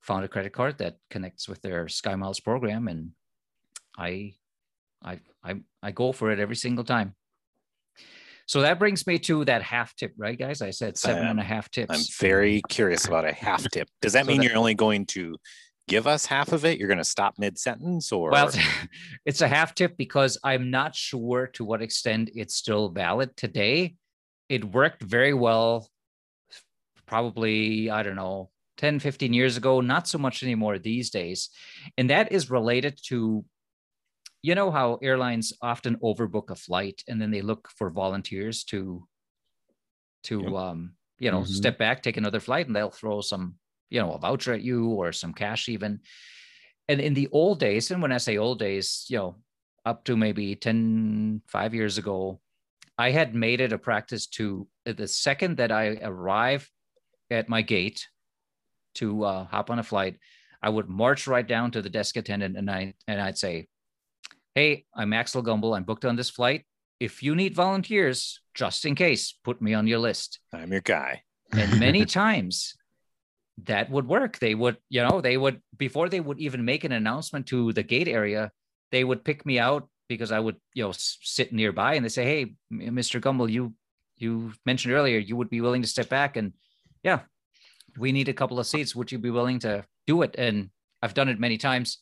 found a credit card that connects with their Sky Miles program. And I, I, I, I go for it every single time. So that brings me to that half tip, right, guys? I said seven and a half tips. I'm very curious about a half tip. Does that so mean that, you're only going to give us half of it? You're going to stop mid sentence, or well, it's a half tip because I'm not sure to what extent it's still valid today. It worked very well probably, I don't know, 10, 15 years ago, not so much anymore these days. And that is related to, you know, how airlines often overbook a flight and then they look for volunteers to, to, yep. um, you know, mm-hmm. step back, take another flight, and they'll throw some, you know, a voucher at you or some cash even. And in the old days, and when I say old days, you know, up to maybe 10, five years ago, I had made it a practice to the second that I arrive at my gate to uh, hop on a flight, I would march right down to the desk attendant and I and I'd say, "Hey, I'm Axel Gumbel. I'm booked on this flight. If you need volunteers, just in case, put me on your list. I'm your guy." and many times that would work. They would, you know, they would before they would even make an announcement to the gate area, they would pick me out because I would, you know, sit nearby and they say, "Hey, Mr. Gumbel, you you mentioned earlier you would be willing to step back and yeah, we need a couple of seats. Would you be willing to do it? And I've done it many times,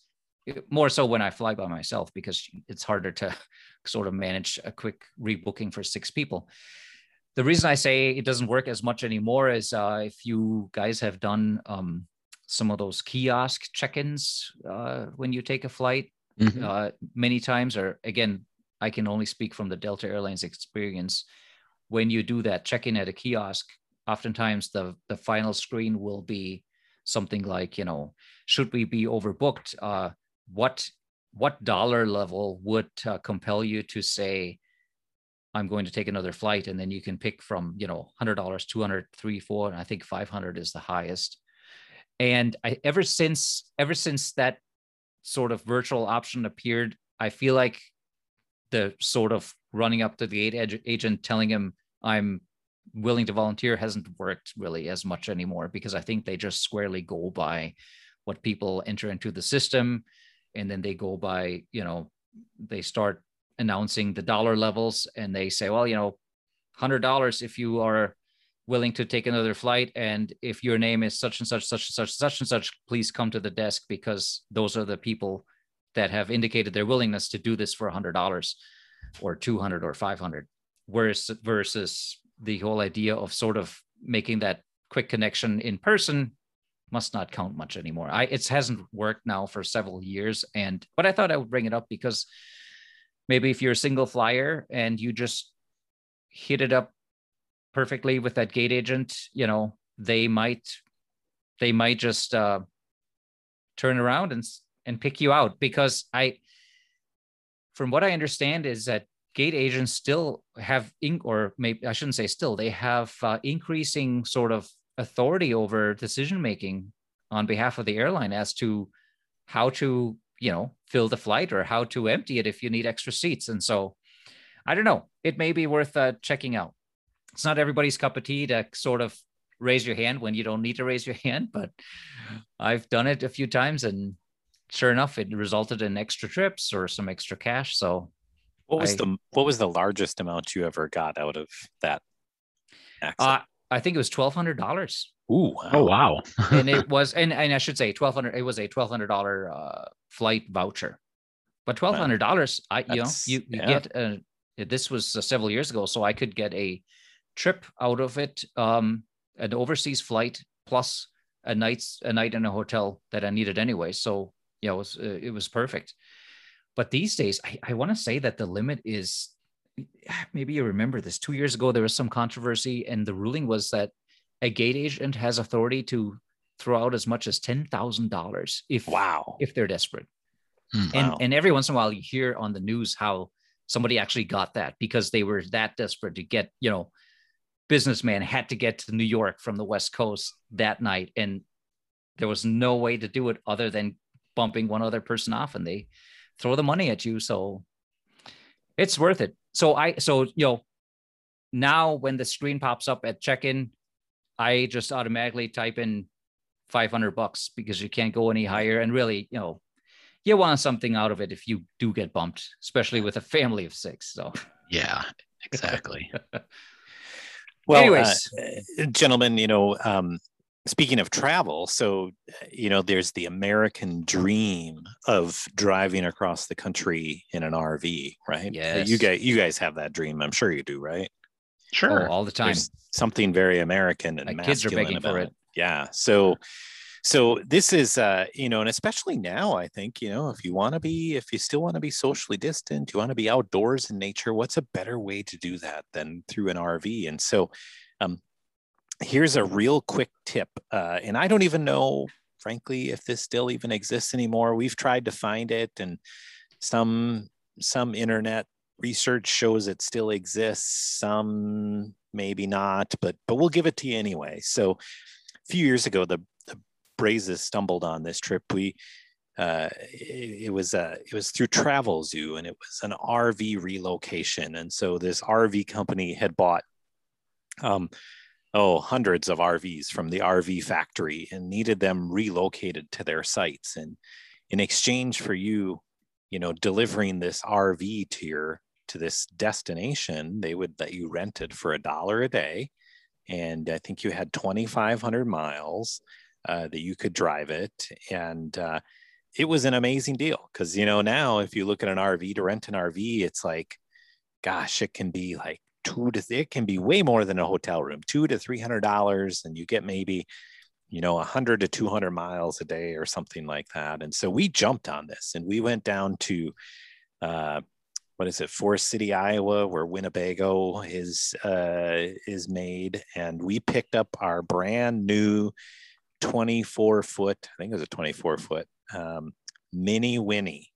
more so when I fly by myself because it's harder to sort of manage a quick rebooking for six people. The reason I say it doesn't work as much anymore is uh, if you guys have done um, some of those kiosk check-ins uh, when you take a flight mm-hmm. uh, many times, or again, I can only speak from the Delta Airlines experience. When you do that check-in at a kiosk, oftentimes the the final screen will be something like you know should we be overbooked uh, what what dollar level would uh, compel you to say i'm going to take another flight and then you can pick from you know $100 200 3 4 and i think 500 is the highest. And i ever since ever since that sort of virtual option appeared i feel like the sort of running up to the gate agent telling him i'm willing to volunteer hasn't worked really as much anymore because i think they just squarely go by what people enter into the system and then they go by you know they start announcing the dollar levels and they say well you know $100 if you are willing to take another flight and if your name is such and such such and such such and such please come to the desk because those are the people that have indicated their willingness to do this for $100 or 200 or 500 whereas versus the whole idea of sort of making that quick connection in person must not count much anymore. I it hasn't worked now for several years, and but I thought I would bring it up because maybe if you're a single flyer and you just hit it up perfectly with that gate agent, you know they might they might just uh, turn around and and pick you out because I, from what I understand, is that gate agents still have in, or maybe I shouldn't say still, they have uh, increasing sort of authority over decision making on behalf of the airline as to how to you know fill the flight or how to empty it if you need extra seats. And so i don't know. It may be worth uh, checking out. It's not everybody's cup of tea to sort of raise your hand when you don't need to raise your hand but i've done it a few times and sure enough it resulted in extra trips or some extra cash. So what was I, the what was the largest amount you ever got out of that uh, I think it was twelve hundred dollars. Ooh! Wow. Oh wow! and it was, and, and I should say twelve hundred. It was a twelve hundred dollar uh, flight voucher, but twelve hundred dollars. I you know you, you yeah. get a, this was uh, several years ago, so I could get a trip out of it, um, an overseas flight plus a night's a night in a hotel that I needed anyway. So yeah, it was uh, it was perfect. But these days, I, I want to say that the limit is maybe you remember this. Two years ago there was some controversy and the ruling was that a gate agent has authority to throw out as much as $10,000 if wow. if they're desperate. Mm, and and every once in a while you hear on the news how somebody actually got that because they were that desperate to get you know businessman had to get to New York from the west coast that night and there was no way to do it other than bumping one other person off and they throw the money at you. So it's worth it so I so you know now when the screen pops up at check-in, I just automatically type in 500 bucks because you can't go any higher. And really, you know, you want something out of it if you do get bumped, especially with a family of six. So yeah, exactly. well, uh, anyways, uh, gentlemen, you know, um, speaking of travel so you know there's the american dream of driving across the country in an rv right? Yeah you guys you guys have that dream i'm sure you do right? Sure. oh, all the time. there's something very american and My kids are begging for it. it. Yeah so so this is uh you know and especially now i think you know if you want to be if you still want to be socially distant you want to be outdoors in nature what's a better way to do that than through an rv and so um, here's a real quick tip. Uh, and I don't even know, frankly, if this still even exists anymore. We've tried to find it, and some some internet research shows it still exists. Some maybe not, but but we'll give it to you anyway. So a few years ago, the, the Brazes stumbled on this trip. We uh, it, it, was uh, it was through Travelzoo, and it was an RV relocation. And so this RV company had bought um, oh, hundreds of RVs from the RV factory and needed them relocated to their sites. And in exchange for you, you know, delivering this RV to your to this destination, they would let you rent it for a dollar a day. And I think you had 2,500 miles uh, that you could drive it. And uh, it was an amazing deal because, you know, now if you look at an RV to rent an RV, it's like, gosh, it can be like two to it can be way more than a hotel room two to three hundred dollars and you get maybe you know a 100 to 200 miles a day or something like that and so we jumped on this and we went down to uh, what is it, Forest City, Iowa, where Winnebago is uh, is made, and we picked up our brand new 24 foot, I think it was a 24 foot um, Minnie Winnie.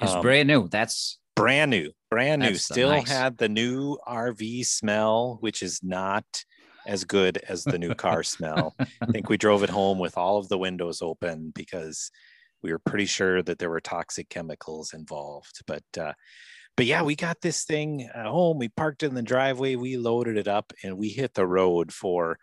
It's Um, brand new. That's brand new, brand new. That's Still nice. had the new RV smell, which is not as good as the new car smell. I think we drove it home with all of the windows open because we were pretty sure that there were toxic chemicals involved. But uh, but yeah, we got this thing at home. We parked it in the driveway. We loaded it up, and we hit the road for,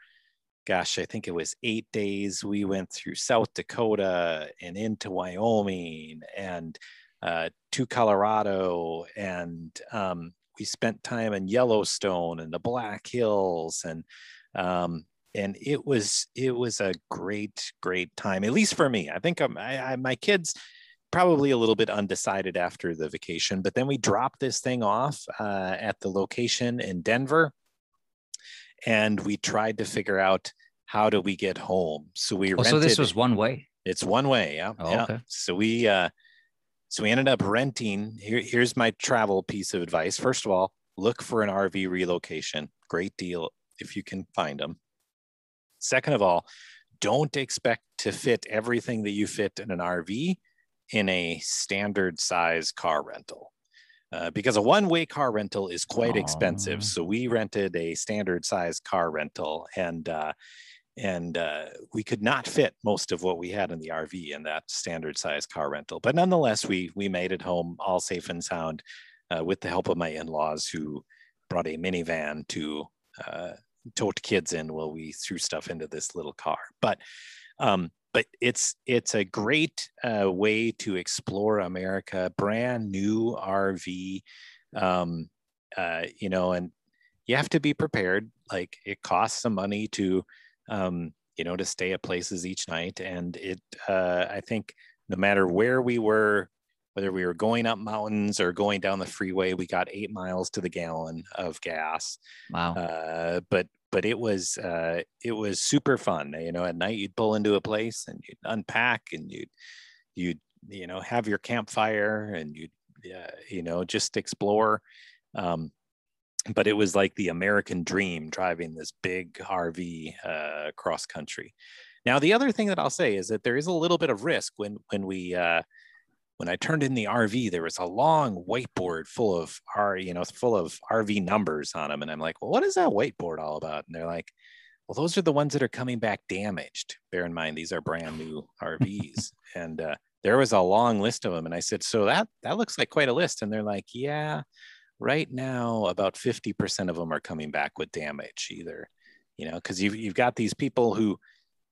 gosh, I think it was eight days. We went through South Dakota and into Wyoming and uh, to Colorado, and um, we spent time in Yellowstone and the Black Hills, and um, and it was it was a great great time. At least for me, I think um, I, I, my kids probably a little bit undecided after the vacation, but then we dropped this thing off uh, at the location in Denver, and we tried to figure out how do we get home. So we oh, rented. so this was one way. It's one way, yeah. Oh, yeah. okay. So we uh so we ended up renting. Here, here's my travel piece of advice. First of all, look for an RV relocation. Great deal if you can find them. Second of all, don't expect to fit everything that you fit in an RV in a standard size car rental. Uh, because a one-way car rental is quite Aw. expensive. So we rented a standard size car rental and uh, and uh, we could not fit most of what we had in the RV in that standard size car rental. But nonetheless, we we made it home all safe and sound uh, with the help of my in-laws who brought a minivan to uh, tote kids in while we threw stuff into this little car. But um, but it's it's a great uh, way to explore America. Brand new RV, um, uh, you know, and you have to be prepared. Like it costs some money to um, you know, to stay at places each night. And it, uh, I think no matter where we were, whether we were going up mountains or going down the freeway, we got eight miles to the gallon of gas. Wow. Uh, but but it was uh, it was super fun. You know, at night you'd pull into a place and you'd unpack and you'd you'd you know have your campfire and you'd uh, you know just explore. Um, but it was like the American dream driving this big RV uh, cross country. Now, the other thing that I'll say is that there is a little bit of risk when when we uh, when I turned in the RV, there was a long whiteboard full of R, you know, full of RV numbers on them, and I'm like, well, what is that whiteboard all about? And they're like, well, those are the ones that are coming back damaged. Bear in mind, these are brand new RVs, and uh, there was a long list of them. And I said, so that that looks like quite a list. And they're like, yeah, right now about 50% of them are coming back with damage either you know because you've, you've got these people who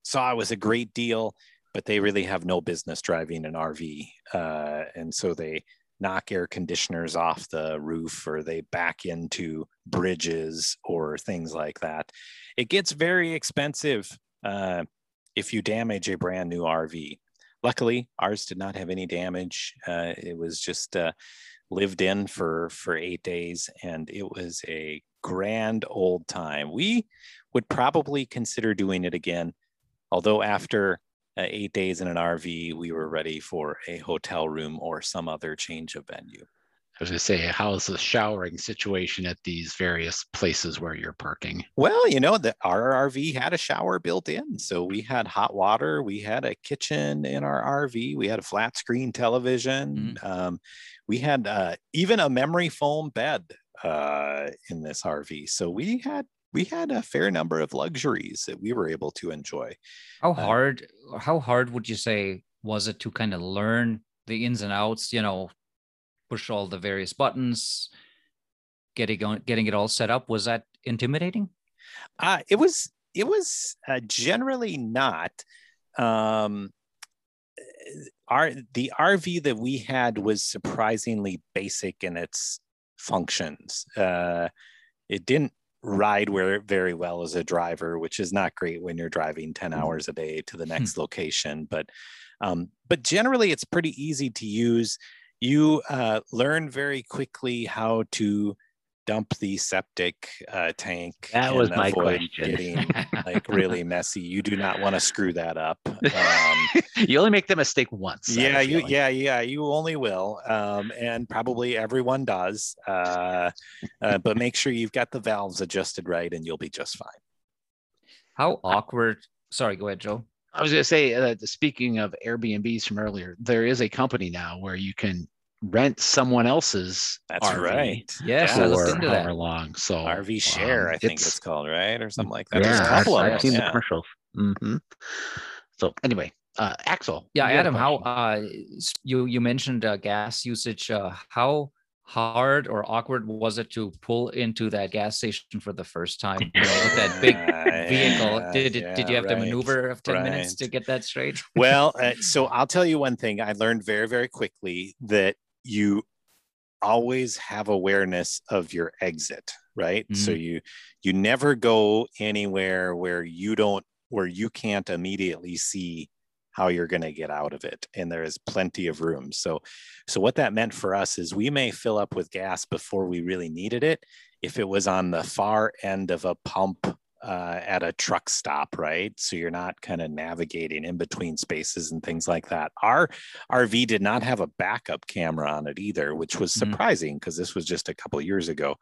saw it was a great deal but they really have no business driving an rv uh, and so they knock air conditioners off the roof or they back into bridges or things like that. It gets very expensive uh, if you damage a brand new rv luckily ours did not have any damage uh, it was just uh, lived in for for eight days and it was a grand old time. We would probably consider doing it again although after uh, eight days in an rv we were ready for a hotel room or some other change of venue. I was going to say, how's the showering situation at these various places where you're parking? well you know the our rv had a shower built in so we had hot water we had a kitchen in our rv we had a flat screen television um, we had uh, even a memory foam bed uh, in this rv so we had we had a fair number of luxuries that we were able to enjoy How hard? How hard would you say was it to kind of learn the ins and outs? You know, push all the various buttons, getting on, getting it all set up. Was that intimidating? Uh, it was it was uh, generally not. Um, our the RV that we had was surprisingly basic in its functions. Uh, it didn't ride where very well as a driver, which is not great when you're driving 10 hours a day to the next location. But um, but generally, it's pretty easy to use. You uh, learn very quickly how to dump the septic uh, tank. That and was my avoid question. Getting like really messy. You do not want to screw that up. Um, you only make the mistake once. Yeah, you yeah yeah you only will, um, and probably everyone does. Uh, uh, but make sure you've got the valves adjusted right, and you'll be just fine. How awkward. Sorry, go ahead, Joe. I was going to say, uh, speaking of Airbnbs from earlier, there is a company now where you can rent someone else's That's RV right. Yes, Yeah. I looked for into however that. long. So RV share, um, I think it's, called, right, or something like that. Yeah, There's a couple I've, of I've them. seen the yeah. commercials. hmm So anyway, uh, Axel. Yeah, you had a Adam, how uh, you you mentioned uh, gas usage. Uh, how hard or awkward was it to pull into that gas station for the first time? You know, with that big vehicle. yeah, Did it, did you yeah, have to maneuver of ten minutes to get that straight? well, uh, so I'll tell you one thing I learned very, very quickly that you always have awareness of your exit, right? So mm-hmm. you you never go anywhere where you don't where you can't immediately see how you're going to get out of it and there is plenty of room. So so what that meant for us is we may fill up with gas before we really needed it if it was on the far end of a pump uh, at a truck stop, right? So you're not kind of navigating in between spaces and things like that. Our RV did not have a backup camera on it either, which was Mhm. surprising because this was just a couple of years ago.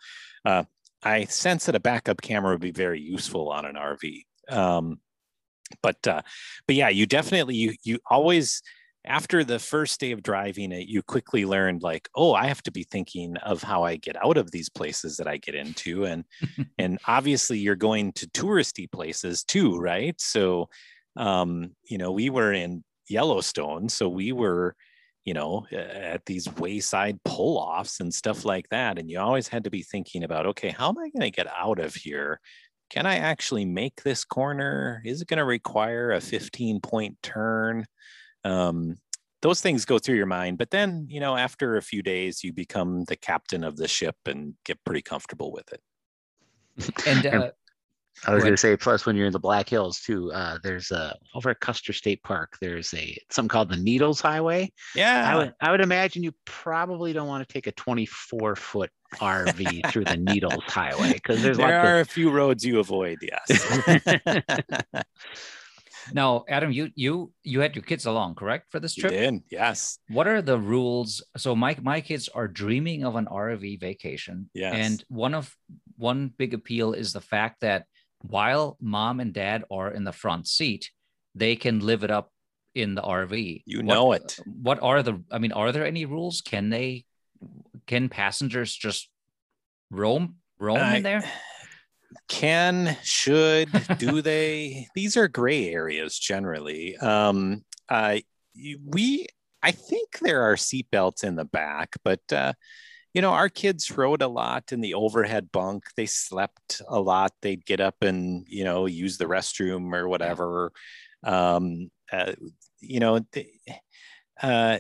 Uh, I sense that a backup camera would be very useful on an RV. Um, but uh, but yeah, you definitely you you always after the first day of driving it, you quickly learned like, oh, I have to be thinking of how I get out of these places that I get into, and and obviously you're going to touristy places too, right? So, um, you know, we were in Yellowstone, so we were, you know, at these wayside pull-offs and stuff like that, and you always had to be thinking about, okay, how am I going to get out of here? Can I actually make this corner? Is it going to require a 15 point turn? Um, those things go through your mind, but then, you know, after a few days, you become the captain of the ship and get pretty comfortable with it. And And- uh, I was going to say, plus when you're in the Black Hills too, uh, there's a over at Custer State Park. There's a something called the Needles Highway. Yeah. I would I would imagine you probably don't want to take a 24 foot RV through the Needles Highway because there's there lots are a few roads you avoid, yes. now, Adam, you you you had your kids along, correct, for this you trip? did, yes. What are the rules? So my my kids are dreaming of an RV vacation. Yes. And one of one big appeal is the fact that while mom and dad are in the front seat, they can live it up in the RV. You What- know it. What are the I mean, are there any rules? Can they can passengers just roam roam I- in there? Can, should, do they? These are gray areas generally. Um, uh, we, I think there are seatbelts in the back, but uh, you know, our kids rode a lot in the overhead bunk. They slept a lot. They'd get up and you know use the restroom or whatever. Um, uh, you know, they, uh,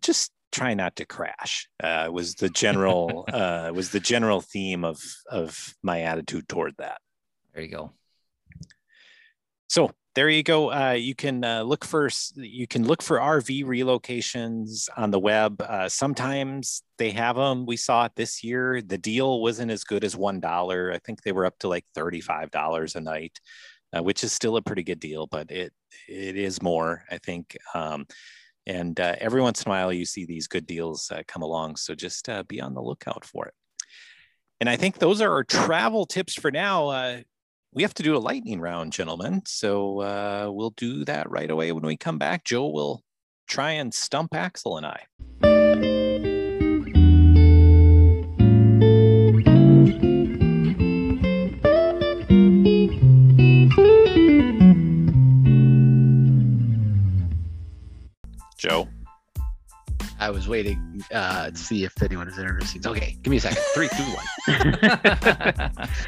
just try not to crash. Uh, was the general uh, was the general theme of of my attitude toward that. There you go. So there you go. Uh, you can uh, look for you can look for RV relocations on the web. Uh, sometimes they have them. We saw it this year. The deal wasn't as good as one dollar. I think they were up to like thirty five dollars a night, uh, which is still a pretty good deal, but it it is more. I think. Um, and uh, every once in a while, you see these good deals uh, come along. So just uh, be on the lookout for it. And I think those are our travel tips for now. Uh, we have to do a lightning round, gentlemen. So uh, we'll do that right away when we come back. Joe will try and stump Axel and I. Joe. I was waiting uh, to see if anyone is interested. Okay, give me a second. Three, two, one.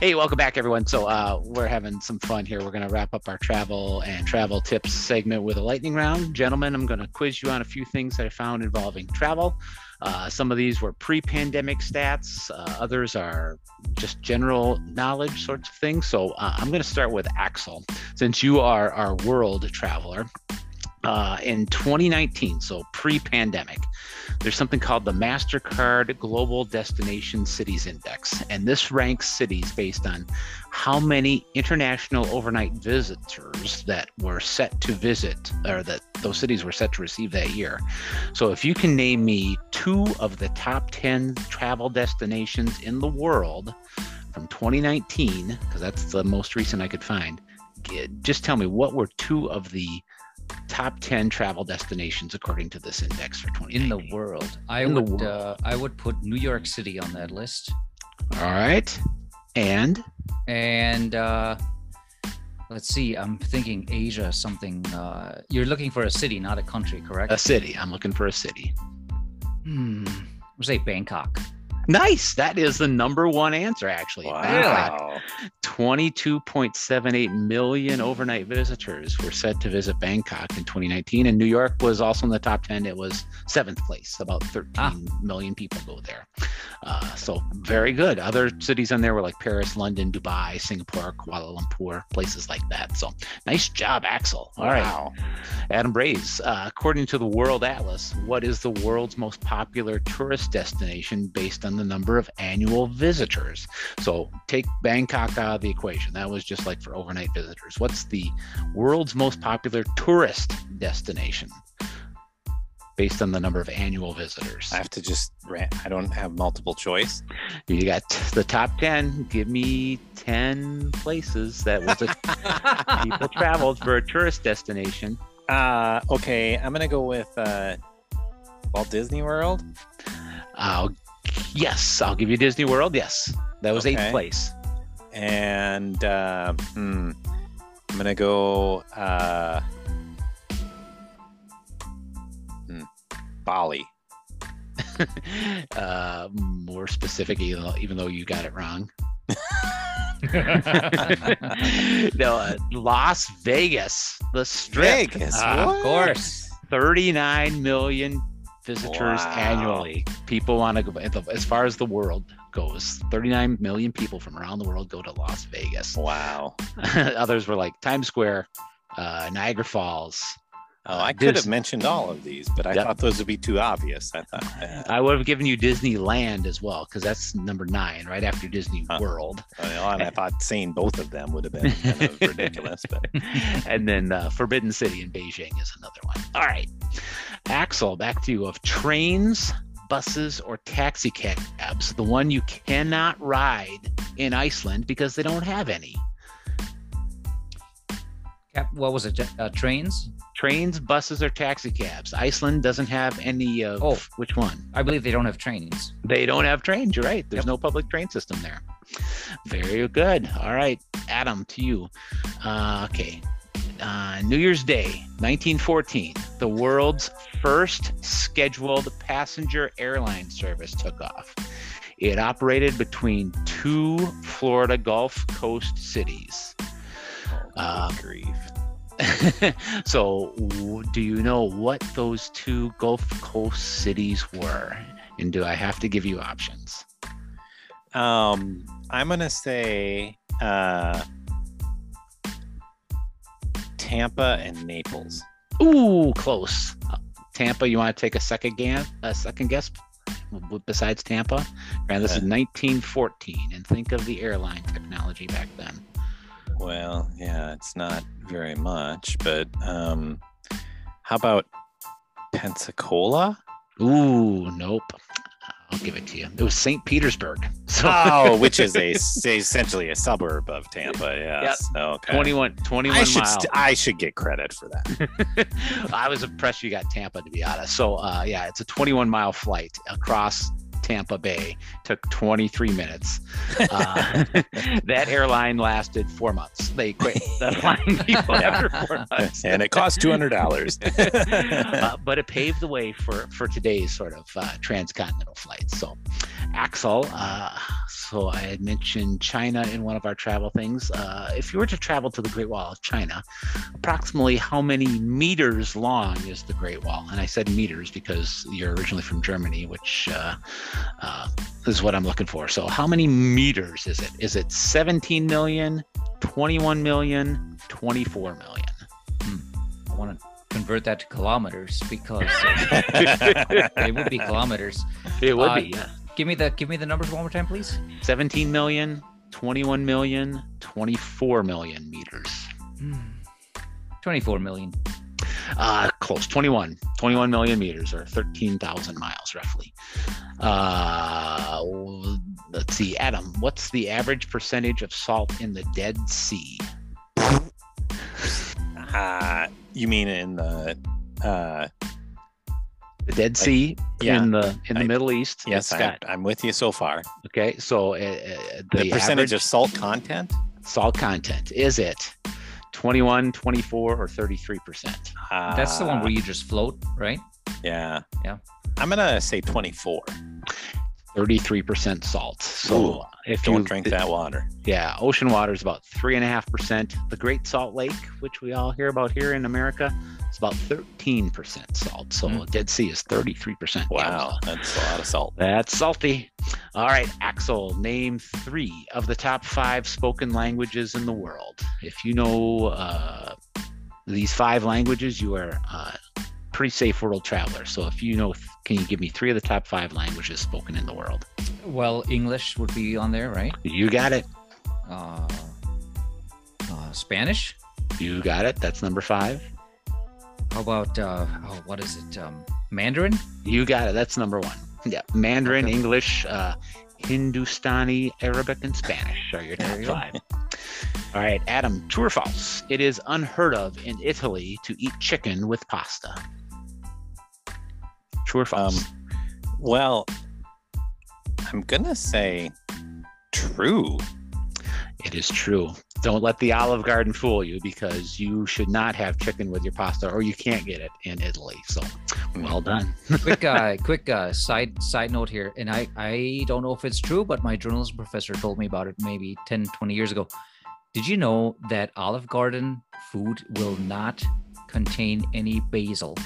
Hey, welcome back, everyone. So uh, we're having some fun here. We're going to wrap up our travel and travel tips segment with a lightning round. Gentlemen, I'm going to quiz you on a few things that I found involving travel. Uh, some of these were pre-pandemic stats. Uh, others are just general knowledge sorts of things. So uh, I'm going to start with Axel, since you are our world traveler. Uh, in 2019, so pre-pandemic, there's something called the Mastercard Global Destination Cities Index, and this ranks cities based on how many international overnight visitors that were set to visit, or that those cities were set to receive that year. So, if you can name me two of the top 10 travel destinations in the world from 2019, because that's the most recent I could find, just tell me what were two of the top 10 travel destinations according to this index for 20 in the world. I In would world. Uh, i would put new york city on that list. All right. And? And uh let's see i'm thinking asia something uh you're looking for a city not a country correct? A city. I'm looking for a city. Hmm. We'll say bangkok nice that is the number one answer actually Wow. 22.78 million overnight visitors were said to visit Bangkok in 2019, and New York was also in the top 10. It was seventh place. About thirteen million Ah. people go there. Uh, so very good. Other cities on there were like Paris, London, Dubai, Singapore, Kuala Lumpur, places like that. So nice job, Axel. All right, Wow. Adam Braze. Uh, according to the World Atlas, what is the world's most popular tourist destination based on the number of annual visitors? So take Bangkok out of the equation. That was just like for overnight visitors. What's the world's most popular tourist destination based on the number of annual visitors? I have to just rant. I don't have multiple choice. You got the top 10. Give me 10 places that was a, people traveled for a tourist destination. Uh, okay, I'm gonna go with uh, Walt Disney World. I'll, yes, I'll give you Disney World. Yes, that was eighth place. and uh, hmm, I'm gonna go uh, hmm, Bali. uh, more specific, even though, even though you got it wrong. no, uh, Las Vegas, the Strip. Vegas, what? of course 39 million visitors Wow. annually. People want to go as far as the world goes. 39 million people from around the world go to Las Vegas. Wow. Others were like Times Square, uh, Niagara Falls. Oh, I could Dis- have mentioned all of these, but I Yep. thought those would be too obvious. I thought. uh, I would have given you Disneyland as well because that's number nine, right after Disney Huh. World. well, and I thought saying both of them would have been kind of ridiculous, but and then uh, Forbidden City in Beijing is another one. All right, Axel, back to you. Of trains, buses, or taxi cabs, the one you cannot ride in Iceland because they don't have any. What was it uh, trains Trains, buses, or taxi cabs. Iceland doesn't have any of Oh. which one? i believe they don't have trains They don't have trains. You're right. There's Yep. no public train system there. Very good. All right, Adam, to you. Uh, okay. Uh, New Year's Day, 1914, the world's first scheduled passenger airline service took off. It operated between two Florida Gulf Coast cities. Uh, grief. so, w- do you know what those two Gulf Coast cities were? And do I have to give you options? Um, I'm gonna say uh, Tampa and Naples. Ooh, close. Uh, Tampa. You want to take a second guess? A second guess besides Tampa? And this is 1914, and think of the airline technology back then. Well, yeah, it's not very much, but um, how about Pensacola? Ooh, nope. I'll give it to you. It was St. Petersburg. So Oh, which is a essentially a suburb of Tampa. Yes. Okay. 21, 21 I should miles. st- I should get credit for that. I was impressed you got Tampa to be honest. So uh, yeah, it's a 21 mile flight across Tampa Bay. Took 23 minutes. Uh, that airline lasted four months. They quit the flying people after four months. and it cost two hundred dollars. uh, but it paved the way for for today's sort of uh, transcontinental flights. So, Axel, uh, so I had mentioned China in one of our travel things. Uh, if you were to travel to the Great Wall of China, approximately how many meters long is the Great Wall? And I said meters because you're originally from Germany, which uh, is what I'm looking for. So, how many meters is it? Is it 17 million, 21 million, 24 million? i want to convert that to kilometers because it would be kilometers. It would Uh, be, yeah. Give me the give me the numbers one more time, please. 17 million, 21 million, 24 million meters. Hmm. 24 million. Uh, close, 21, 21 million meters or 13,000 miles roughly. Uh, let's see, Adam, what's the average percentage of salt in the Dead Sea? Uh, you mean in the uh, The Dead Sea yeah. in the in the I- Middle East. yes, I, i'm with you so far. okay. So uh, uh, the, The, percentage average of salt content. salt content is it 21, 24, or 33 percent? Uh, That's the one where you just float, right? Yeah. Yeah. I'm gonna say 24. 33 percent salt. So Ooh, if Don't you drink that water. Yeah, ocean water is about three and a half percent. The Great Salt Lake, which we all hear about here in America, is about thirteen percent salt. So Mm. Dead Sea is thirty-three percent. Wow, that's a lot of salt. that's salty. All right, Axel, name three of the top five spoken languages in the world. If you know uh, these five languages, you are uh, pretty safe world traveler. So if you know, can you give me three of the top five languages spoken in the world? Well, English would be on there, right? You got it. Uh, uh, Spanish. You got it. That's number five. How about uh, oh, what is it? Um, Mandarin. You got it. That's number one. Yeah. Mandarin, Okay. English, uh, Hindustani, Arabic, and Spanish are your top you five. All right, Adam, true or false? It is unheard of in Italy to eat chicken with pasta. True or false? Um, well, I'm gonna say true. it is true. Don't let the Olive Garden fool you because you should not have chicken with your pasta or you can't get it in Italy. So well done. quick uh quick uh side side note here and i i don't know if it's true but my journalism professor told me about it maybe 10 20 years ago did you know that olive garden food will not contain any basil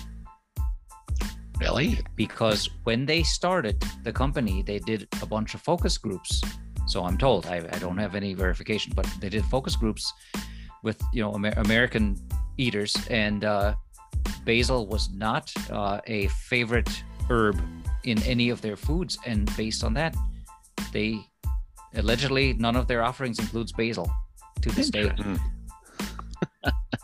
Really? because when they started the company they did a bunch of focus groups so i'm told i, I don't have any verification but they did focus groups with you know Amer- american eaters and uh, basil was not uh, a favorite herb in any of their foods and based on that they allegedly none of their offerings includes basil to this day Interesting.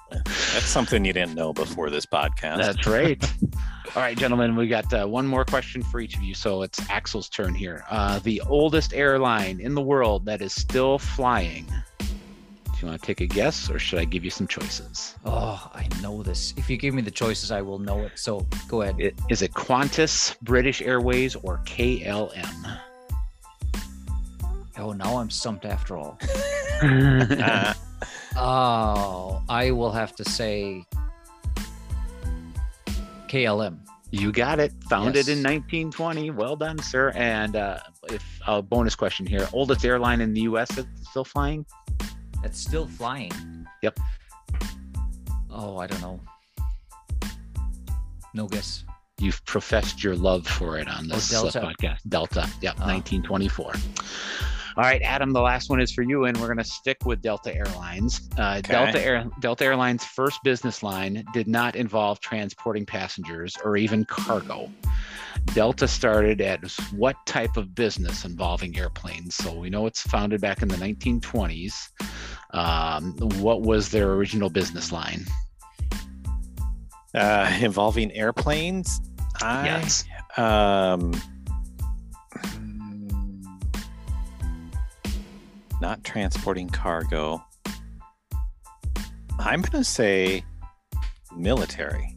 That's something you didn't know before this podcast. That's right. All right, gentlemen, we got uh, one more question for each of you. So it's Axel's turn here. Uh, the oldest airline in the world that is still flying. Do you want to take a guess or should I give you some choices? oh i know this if you give me the choices i will know it so go ahead It, is it Qantas, British Airways, or KLM? oh now i'm stumped after all Oh, I will have to say KLM. you got it. Founded Yes. in 1920. Well done, sir. And uh, if a bonus question here: oldest airline in the U.S. that's still flying? That's still flying. Yep. Oh, I don't know. No guess. You've professed your love for it on Oh, this uh, Delta. podcast. Delta. Yep, Ah. 1924. All right, Adam, the last one is for you, and we're going to stick with Delta Airlines. Uh, Okay. Delta, Air, Delta Airlines' first business line did not involve transporting passengers or even cargo. Delta started as what type of business involving airplanes? So we know it's founded back in the 1920s. Um, what was their original business line? uh, involving airplanes. I, Yes. Um, not transporting cargo. I'm gonna say military.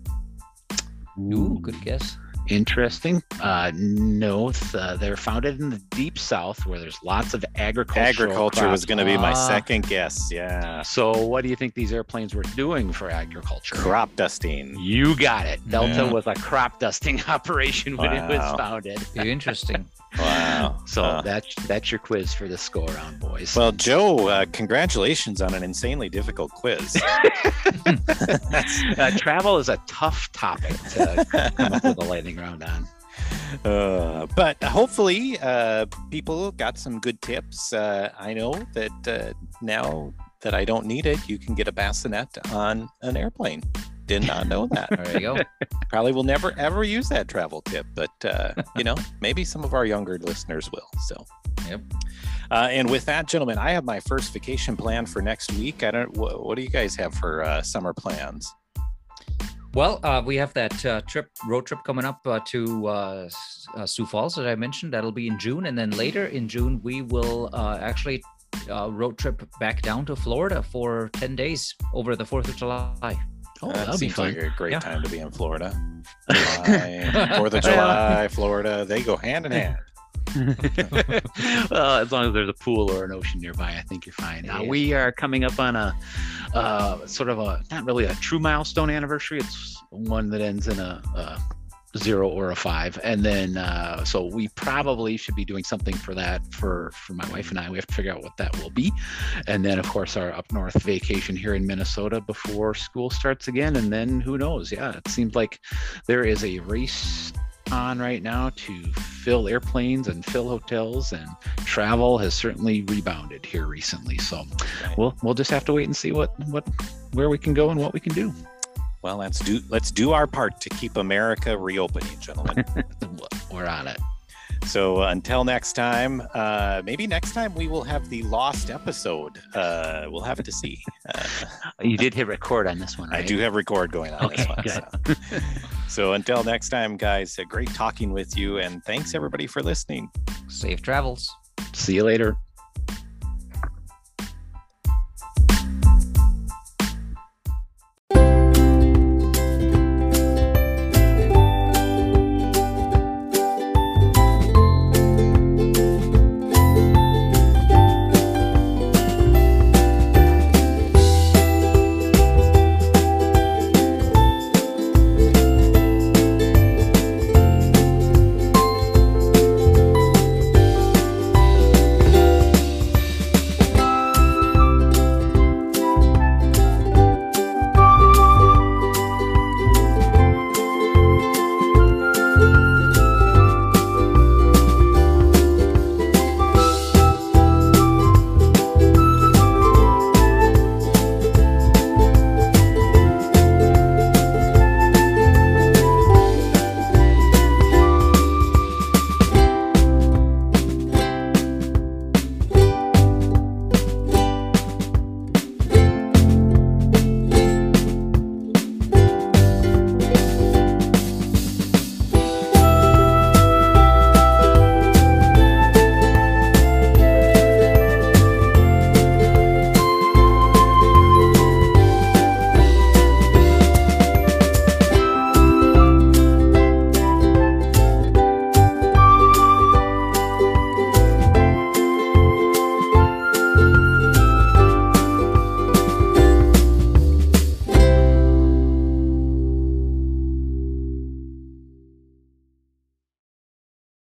Ooh, good guess. Interesting. Uh, no, th- uh, they're founded in the deep south where there's lots of agriculture. Agriculture was going to be my second guess. Yeah, So, what do you think these airplanes were doing for agriculture? crop dusting. You got it. Delta Yeah. was a crop dusting operation when it was founded. Interesting. Wow. So Uh, that's that's your quiz for this go around, boys. well, Joe, uh, congratulations on an insanely difficult quiz. uh, travel is a tough topic to come up with a lightning round on. Uh, but hopefully, uh, people got some good tips. Uh, I know that uh, now that I don't need it, you can get a bassinet on an airplane. Did not know that. There you go. Probably will never ever use that travel tip, but uh, you know, maybe some of our younger listeners will. So, Yep. Uh, and with that, gentlemen, I have my first vacation plan for next week. I don't. What, what do you guys have for uh, summer plans? Well, uh, we have that uh, trip, road trip coming up uh, to uh, uh, Sioux Falls that I mentioned. That'll be in June, and then later in June we will uh, actually uh, road trip back down to Florida for ten days over the Fourth of July. Oh, that that'll be seems fun. like a great Yeah. time to be in Florida. July, Fourth of July, Florida, they go hand in hand. well, as long as there's a pool or an ocean nearby, I think you're fine. Uh, Yeah. we are coming up on a uh, sort of a not really a true milestone anniversary. It's one that ends in a, a zero or a five, and then uh, so we probably should be doing something for that for for my wife and I. We have to figure out what that will be, and then of course our up north vacation here in Minnesota before school starts again, and then who knows? Yeah, it seems like there is a race on right now to fill airplanes and fill hotels and travel has certainly rebounded here recently so Right. we'll we'll just have to wait and see what what where we can go and what we can do Well, let's do let's do our part to keep America reopening, gentlemen. we're on it so until next time, uh, maybe next time we will have the lost episode. Uh, we'll have to see. Uh, you did hit record on this one I do have record going on this one. good. So. so until next time, guys, uh, great talking with you, and thanks everybody for listening. Safe travels. see you later